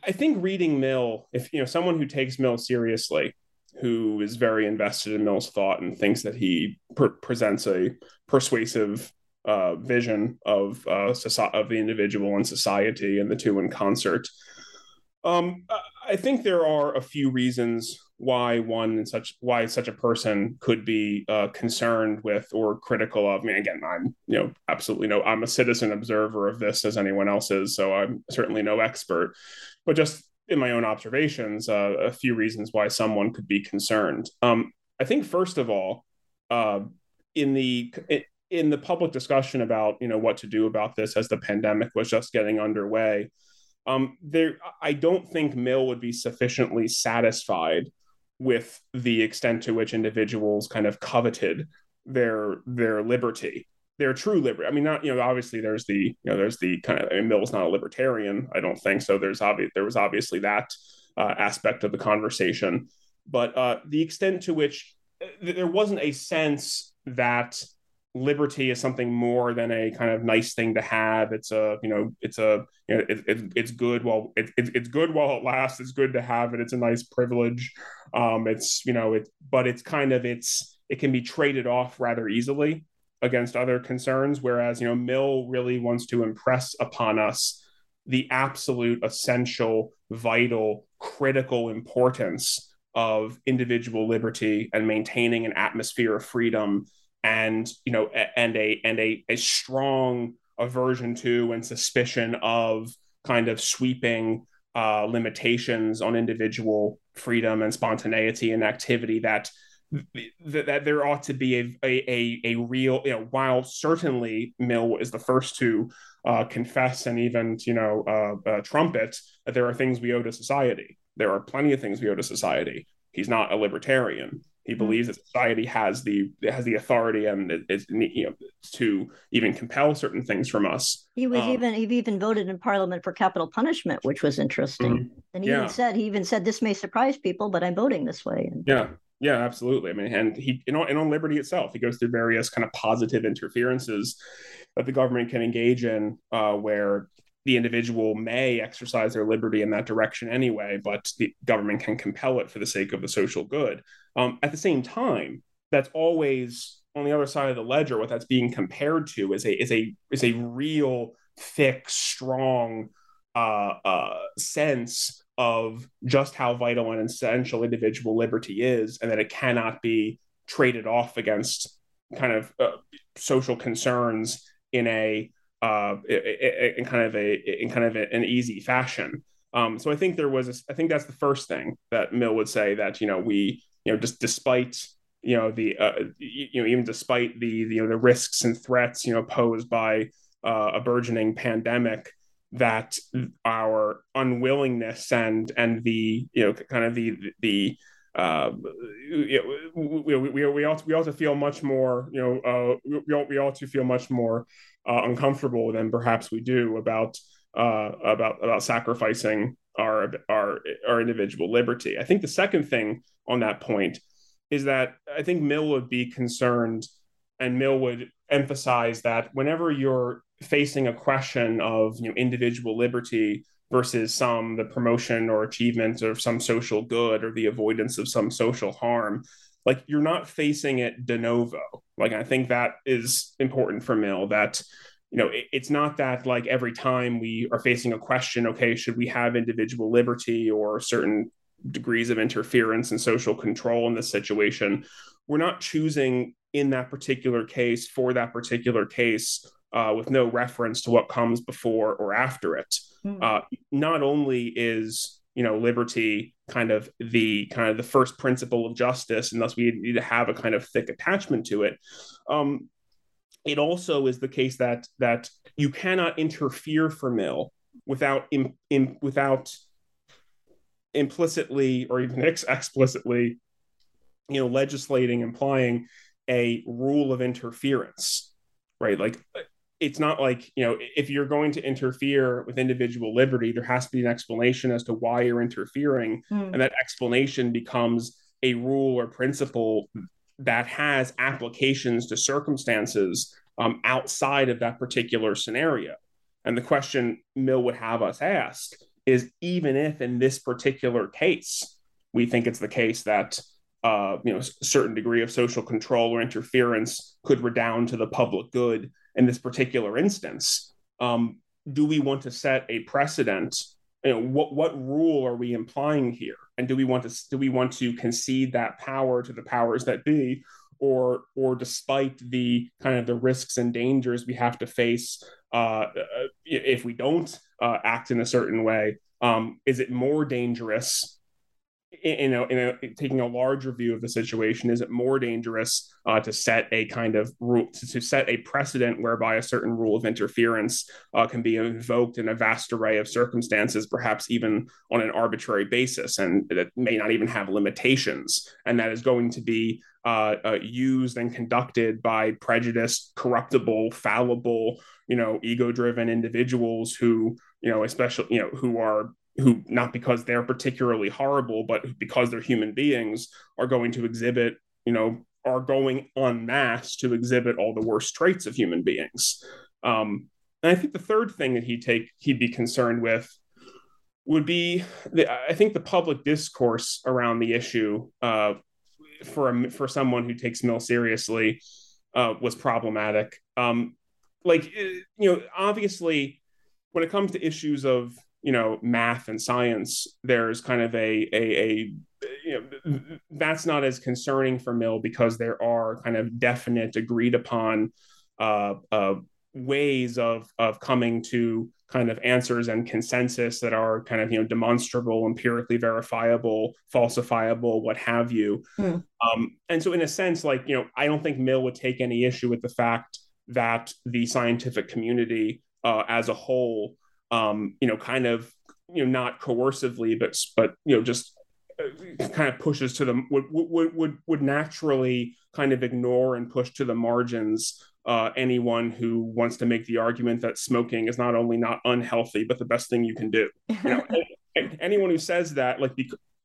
I, think reading Mill, if you know someone who takes Mill seriously, who is very invested in Mill's thought and thinks that he presents a persuasive uh, vision of uh, of the individual and society and the two in concert. Um, I think there are a few reasons why one and such why such a person could be uh, concerned with or critical of. I mean, again, I'm you know absolutely no, I'm a citizen observer of this as anyone else is, so I'm certainly no expert, but just in my own observations, uh, a few reasons why someone could be concerned. Um, I think first of all, uh, in the in the public discussion about you know what to do about this as the pandemic was just getting underway. Um, there, I don't think Mill would be sufficiently satisfied with the extent to which individuals kind of coveted their their liberty their true liberty i mean not you know obviously there's the you know there's the kind of I mean, mill's not a libertarian i don't think so. There's obvious there was obviously that uh, aspect of the conversation. But uh, the extent to which uh, there wasn't a sense that liberty is something more than a kind of nice thing to have. It's a you know it's a you know it, it it's good while it, it, it's good while it lasts. It's good to have it. It's a nice privilege. Um, it's you know it but it's kind of it's it can be traded off rather easily against other concerns. Whereas you know Mill really wants to impress upon us the absolute essential, vital, critical importance of individual liberty and maintaining an atmosphere of freedom and you know and a and a, a strong aversion to and suspicion of kind of sweeping uh, limitations on individual freedom and spontaneity and activity that that, that there ought to be a, a, a real you know while certainly mill is the first to uh, confess and even you know uh, uh, trumpet that there are things we owe to society. There are plenty of things we owe to society. He's not a libertarian he mm-hmm. believes that society has the has the authority and is you know to even compel certain things from us. He was um, even he even voted in Parliament for capital punishment, which was interesting. Mm-hmm. And he yeah. even said he even said this may surprise people, but I'm voting this way. And, yeah, Yeah, absolutely. I mean, and he and on, and on liberty itself, he goes through various kind of positive interferences that the government can engage in, uh, where the individual may exercise their liberty in that direction anyway, but the government can compel it for the sake of the social good. Um, at the same time, that's always on the other side of the ledger. What that's being compared to is a is a is a real thick, strong uh, uh, sense of just how vital and essential individual liberty is, and that it cannot be traded off against kind of uh, social concerns in a uh, in kind of a in kind of an easy fashion. Um, so I think there was a, I think that's the first thing that Mill would say that you know we you know just despite you know the uh, you know even despite the, you know the risks and threats you know posed by uh, a burgeoning pandemic that our unwillingness and and the you know kind of the the uh, you know, we, we, we, to, we to feel much more, you know, uh, we, we ought to feel much more uh, uncomfortable than perhaps we do about uh, about about sacrificing our our our individual liberty. I think the second thing on that point is that I think Mill would be concerned, and Mill would emphasize that whenever you're facing a question of you know individual liberty versus some the promotion or achievement of some social good or the avoidance of some social harm like you're not facing it de novo like i think that is important for mill that you know it, it's not that like every time we are facing a question okay should we have individual liberty or certain degrees of interference and social control in this situation we're not choosing in that particular case for that particular case uh, with no reference to what comes before or after it. Mm. Uh, not only is you know liberty kind of the kind of the first principle of justice, and thus we need to have a kind of thick attachment to it. Um, it also is the case that that you cannot interfere for Mill without in, in, without implicitly or even ex- [laughs] explicitly, you know, legislating implying a rule of interference, right? Like it's not like you know if you're going to interfere with individual liberty there has to be an explanation as to why you're interfering mm. and that explanation becomes a rule or principle that has applications to circumstances um, outside of that particular scenario and the question mill would have us ask is even if in this particular case we think it's the case that uh, you know a certain degree of social control or interference could redound to the public good in this particular instance. Um, do we want to set a precedent? You know, what what rule are we implying here? And do we want to do we want to concede that power to the powers that be, or or despite the kind of the risks and dangers we have to face uh, if we don't uh, act in a certain way, um, is it more dangerous in a, in a, taking a larger view of the situation, is it more dangerous uh, to set a kind of rule to, to, set a precedent whereby a certain rule of interference uh, can be invoked in a vast array of circumstances, perhaps even on an arbitrary basis, and that may not even have limitations, and that is going to be uh, uh used and conducted by prejudiced, corruptible, fallible, you know, ego-driven individuals who, you know, especially you know, who are who not because they're particularly horrible but because they're human beings are going to exhibit you know are going en masse to exhibit all the worst traits of human beings. Um, and i think the third thing that he'd take he'd be concerned with would be the, i think the public discourse around the issue uh, for a, for someone who takes mill seriously uh, was problematic. Um, like you know obviously when it comes to issues of you know math and science there's kind of a a, a you know that's not as concerning for mill because there are kind of definite agreed upon uh, uh, ways of of coming to kind of answers and consensus that are kind of you know demonstrable empirically verifiable falsifiable what have you mm. um, and so in a sense like you know i don't think mill would take any issue with the fact that the scientific community uh, as a whole um, you know, kind of, you know, not coercively, but but you know, just uh, kind of pushes to the would would would would naturally kind of ignore and push to the margins uh, anyone who wants to make the argument that smoking is not only not unhealthy but the best thing you can do. You know, [laughs] anyone who says that like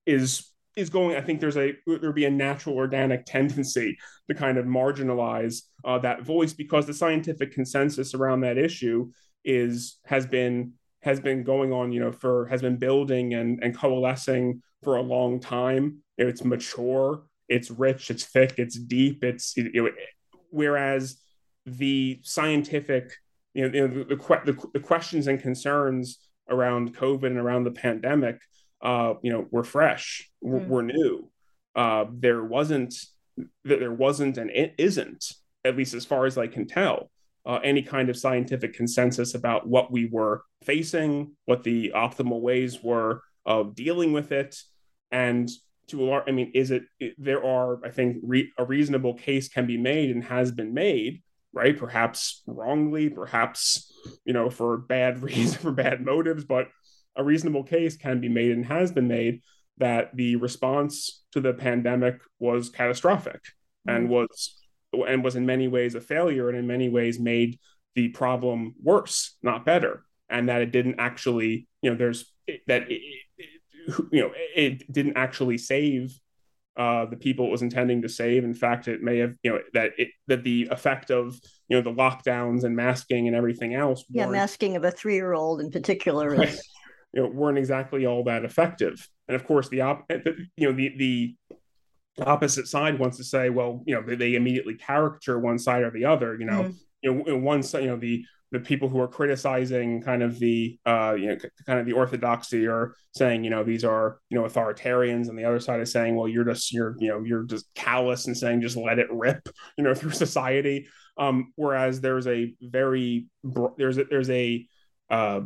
is is going. I think there's a there'd be a natural organic tendency to kind of marginalize uh, that voice because the scientific consensus around that issue is has been has been going on, you know, for has been building and and coalescing for a long time. It's mature, it's rich, it's thick, it's deep. It's you know, whereas the scientific, you know, the, the, the, the questions and concerns around COVID and around the pandemic, uh, you know, were fresh, mm. were, new. Uh, there wasn't that there wasn't and it isn't, at least as far as I can tell, uh, any kind of scientific consensus about what we were facing, what the optimal ways were of dealing with it, and to a large, I mean, is it, it there are, I think, re, a reasonable case can be made and has been made, right? Perhaps wrongly, perhaps, you know, for bad [laughs] reason, for bad motives, but a reasonable case can be made and has been made that the response to the pandemic was catastrophic mm-hmm. and was and was in many ways a failure and in many ways made the problem worse not better and that it didn't actually you know there's that it, you know it didn't actually save uh, the people it was intending to save. In fact, it may have you know that it that the effect of you know the lockdowns and masking and everything else. Yeah, masking of a three year old in particular right, is... [laughs] you know weren't exactly all that effective. And of course, the op you know the the opposite side wants to say, well, you know, they, they immediately caricature one side or the other. You know, mm. you know, one side, you know, the the people who are criticizing kind of the uh, you know kind of the orthodoxy are saying you know these are you know authoritarians and the other side is saying well you're just you're you know you're just callous and saying just let it rip [laughs] you know through society um, whereas there's a very there's a, there's a uh,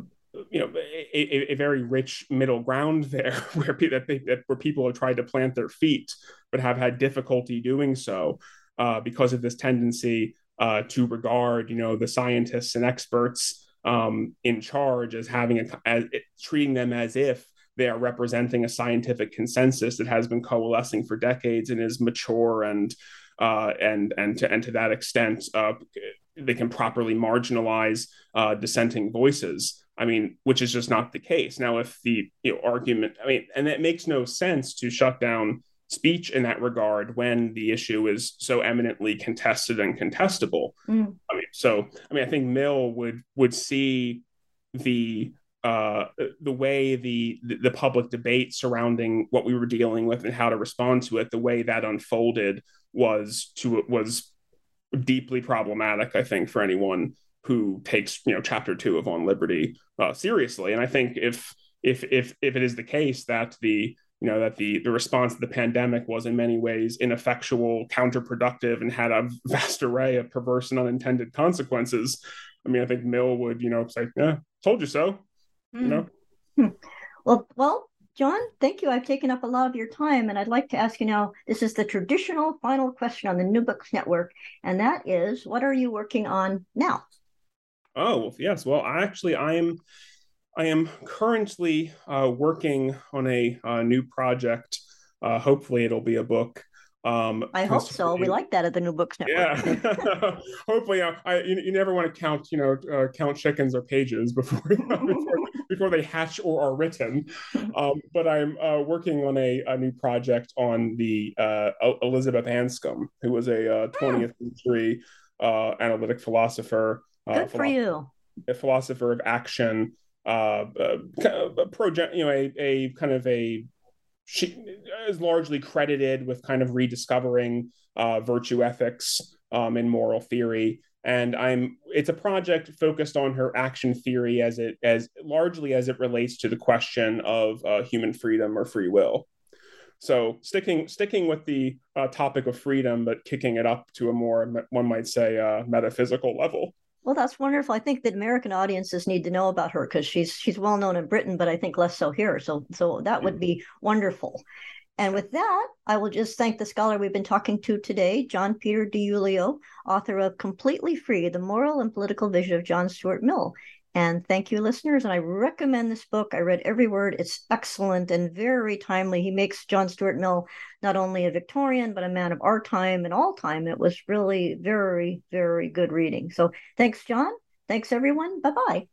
you know a, a, very rich middle ground [laughs] there where people where people have tried to plant their feet but have had difficulty doing so uh, because of this tendency uh, to regard, you know, the scientists and experts um, in charge as having a as treating them as if they are representing a scientific consensus that has been coalescing for decades and is mature and uh, and and to and to that extent uh, they can properly marginalize uh, dissenting voices. I mean, which is just not the case. Now, if the you know, argument, I mean, and it makes no sense to shut down speech in that regard when the issue is so eminently contested and contestable. Mm. I mean, so I mean, I think Mill would would see the uh, the way the the public debate surrounding what we were dealing with and how to respond to it, the way that unfolded was to was deeply problematic. I think for anyone who takes you know chapter two of On Liberty uh, seriously, and I think if if if if it is the case that the you know that the the response to the pandemic was in many ways ineffectual counterproductive and had a [laughs] vast array of perverse and unintended consequences i mean i think mill would you know say yeah told you so mm. you hmm. know hmm. well well john thank you i've taken up a lot of your time and i'd like to ask you now this is the traditional final question on the new books network and that is what are you working on now oh yes well I actually i'm I am currently uh, working on a, a new project. Uh, hopefully, it'll be a book. Um, I hope so. We like that at the New Books Network. Yeah. [laughs] hopefully, uh, I, you, you, never want to count, you know, uh, count chickens or pages before [laughs] before, before, they hatch or are written. Um, but I'm uh, working on a, a, new project on the uh, Elizabeth Anscombe, who was a 20th century analytic philosopher. Good for you. A philosopher of action uh, uh, project, you know, a, a kind of a she is largely credited with kind of rediscovering uh, virtue ethics um, and moral theory. And I'm it's a project focused on her action theory as it as largely as it relates to the question of uh, human freedom or free will. So sticking sticking with the uh, topic of freedom, but kicking it up to a more one might say uh, metaphysical level. Well, that's wonderful. I think that American audiences need to know about her because she's she's well known in Britain, but I think less so here. So so that would mm-hmm. be wonderful. And with that, I will just thank the scholar we've been talking to today, John Peter DiIulio, author of Completely Free: The Moral and Political Vision of John Stuart Mill. And thank you, listeners. And I recommend this book. I read every word. It's excellent and very timely. He makes John Stuart Mill not only a Victorian, but a man of our time and all time. It was really very, very good reading. So thanks, John. Thanks, everyone. Bye bye.